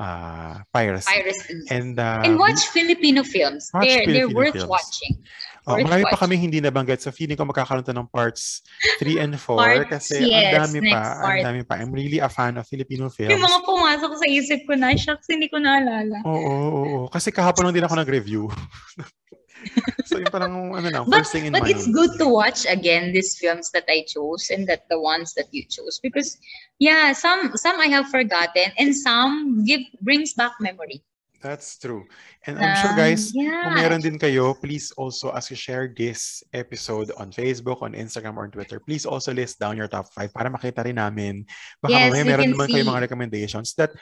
A: uh, piracy.
B: Piracy.
A: And, uh,
B: And watch Filipino films.
A: watch
B: they're they're
A: Filipino
B: worth
A: films.
B: watching.
A: Oh,
B: Worth
A: marami pa
B: watching.
A: kami hindi nabanggit. So feeling ko magkakaroon to ng parts 3 and 4
B: Parts,
A: kasi
B: yes,
A: ang dami pa.
B: next
A: Ang
B: part.
A: dami pa. I'm really a fan of Filipino
B: Yung
A: films.
B: mga pumasok sa isip ko na, shucks, hindi ko naalala.
A: Oo, oo, oo. Kasi kahapon lang din ako nag-review. so yung parang ano lang,
B: But,
A: first thing in
B: but
A: mind.
B: it's good to watch again these films that I chose and that the ones that you chose because yeah, some some I have forgotten and some give brings back memory.
A: That's true. And I'm sure
B: Um,
A: guys,
B: yeah.
A: kung meron din kayo, please also as you share this episode on Facebook, on Instagram, or on Twitter, please also list down your top 5 para makita rin namin. Baka
B: Yes,
A: mamaya meron naman kayo mga recommendations that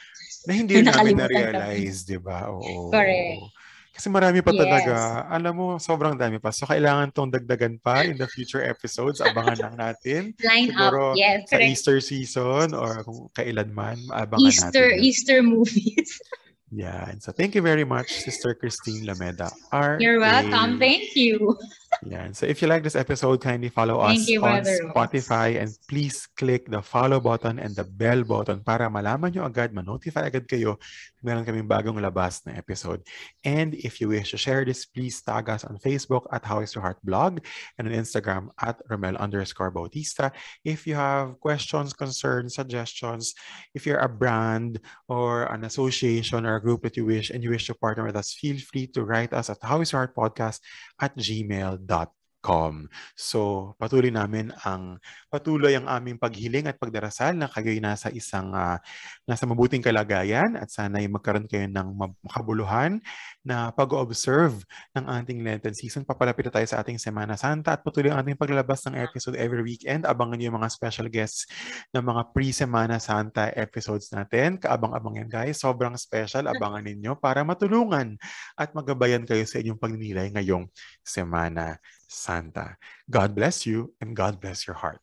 A: na hindi rin namin na-realize, di ba? Oo.
B: Correct.
A: Kasi marami pa
B: Yes.
A: talaga. Alam mo, sobrang dami pa. So, kailangan tong dagdagan pa in the future episodes. Abangan lang natin.
B: Line
A: Siguro
B: up, yes,
A: Sa
B: correct.
A: Easter season or kung kailan man, abangan
B: Easter
A: natin.
B: Easter movies.
A: Yan. So, thank you very much, Sister Christine Lameda. R.
B: You're welcome. Thank you.
A: Yan. So, if you like this episode, kindly follow us
B: you,
A: on
B: Brother Ross.
A: Spotify and please click the follow button and the bell button para malaman nyo agad, ma-notify agad kayo meron kaming bagong labas na episode. And if you wish to share this, please tag us on Facebook at How is Your Heart blog and on Instagram at Romel underscore Bautista. If you have questions, concerns, suggestions, if you're a brand or an association or a group that you wish and you wish to partner with us, feel free to write us at How is Your Heart podcast at gmail.com dot So, patuloy namin ang patuloy ang aming paghiling at pagdarasal na kayo'y nasa isang ah, nasa mabuting kalagayan at sana'y magkaroon kayo ng makabuluhan na pag-observe ng ating Lenten season. Papalapit na tayo sa ating Semana Santa at patuloy ang ating paglalabas ng episode every weekend. Abangan niyo yung mga special guests ng mga pre-Semana Santa episodes natin. Kaabang-abang yan guys. Sobrang special. Abangan ninyo para matulungan at magabayan kayo sa inyong pagninilay ngayong Semana Santa. God bless you and God bless your heart.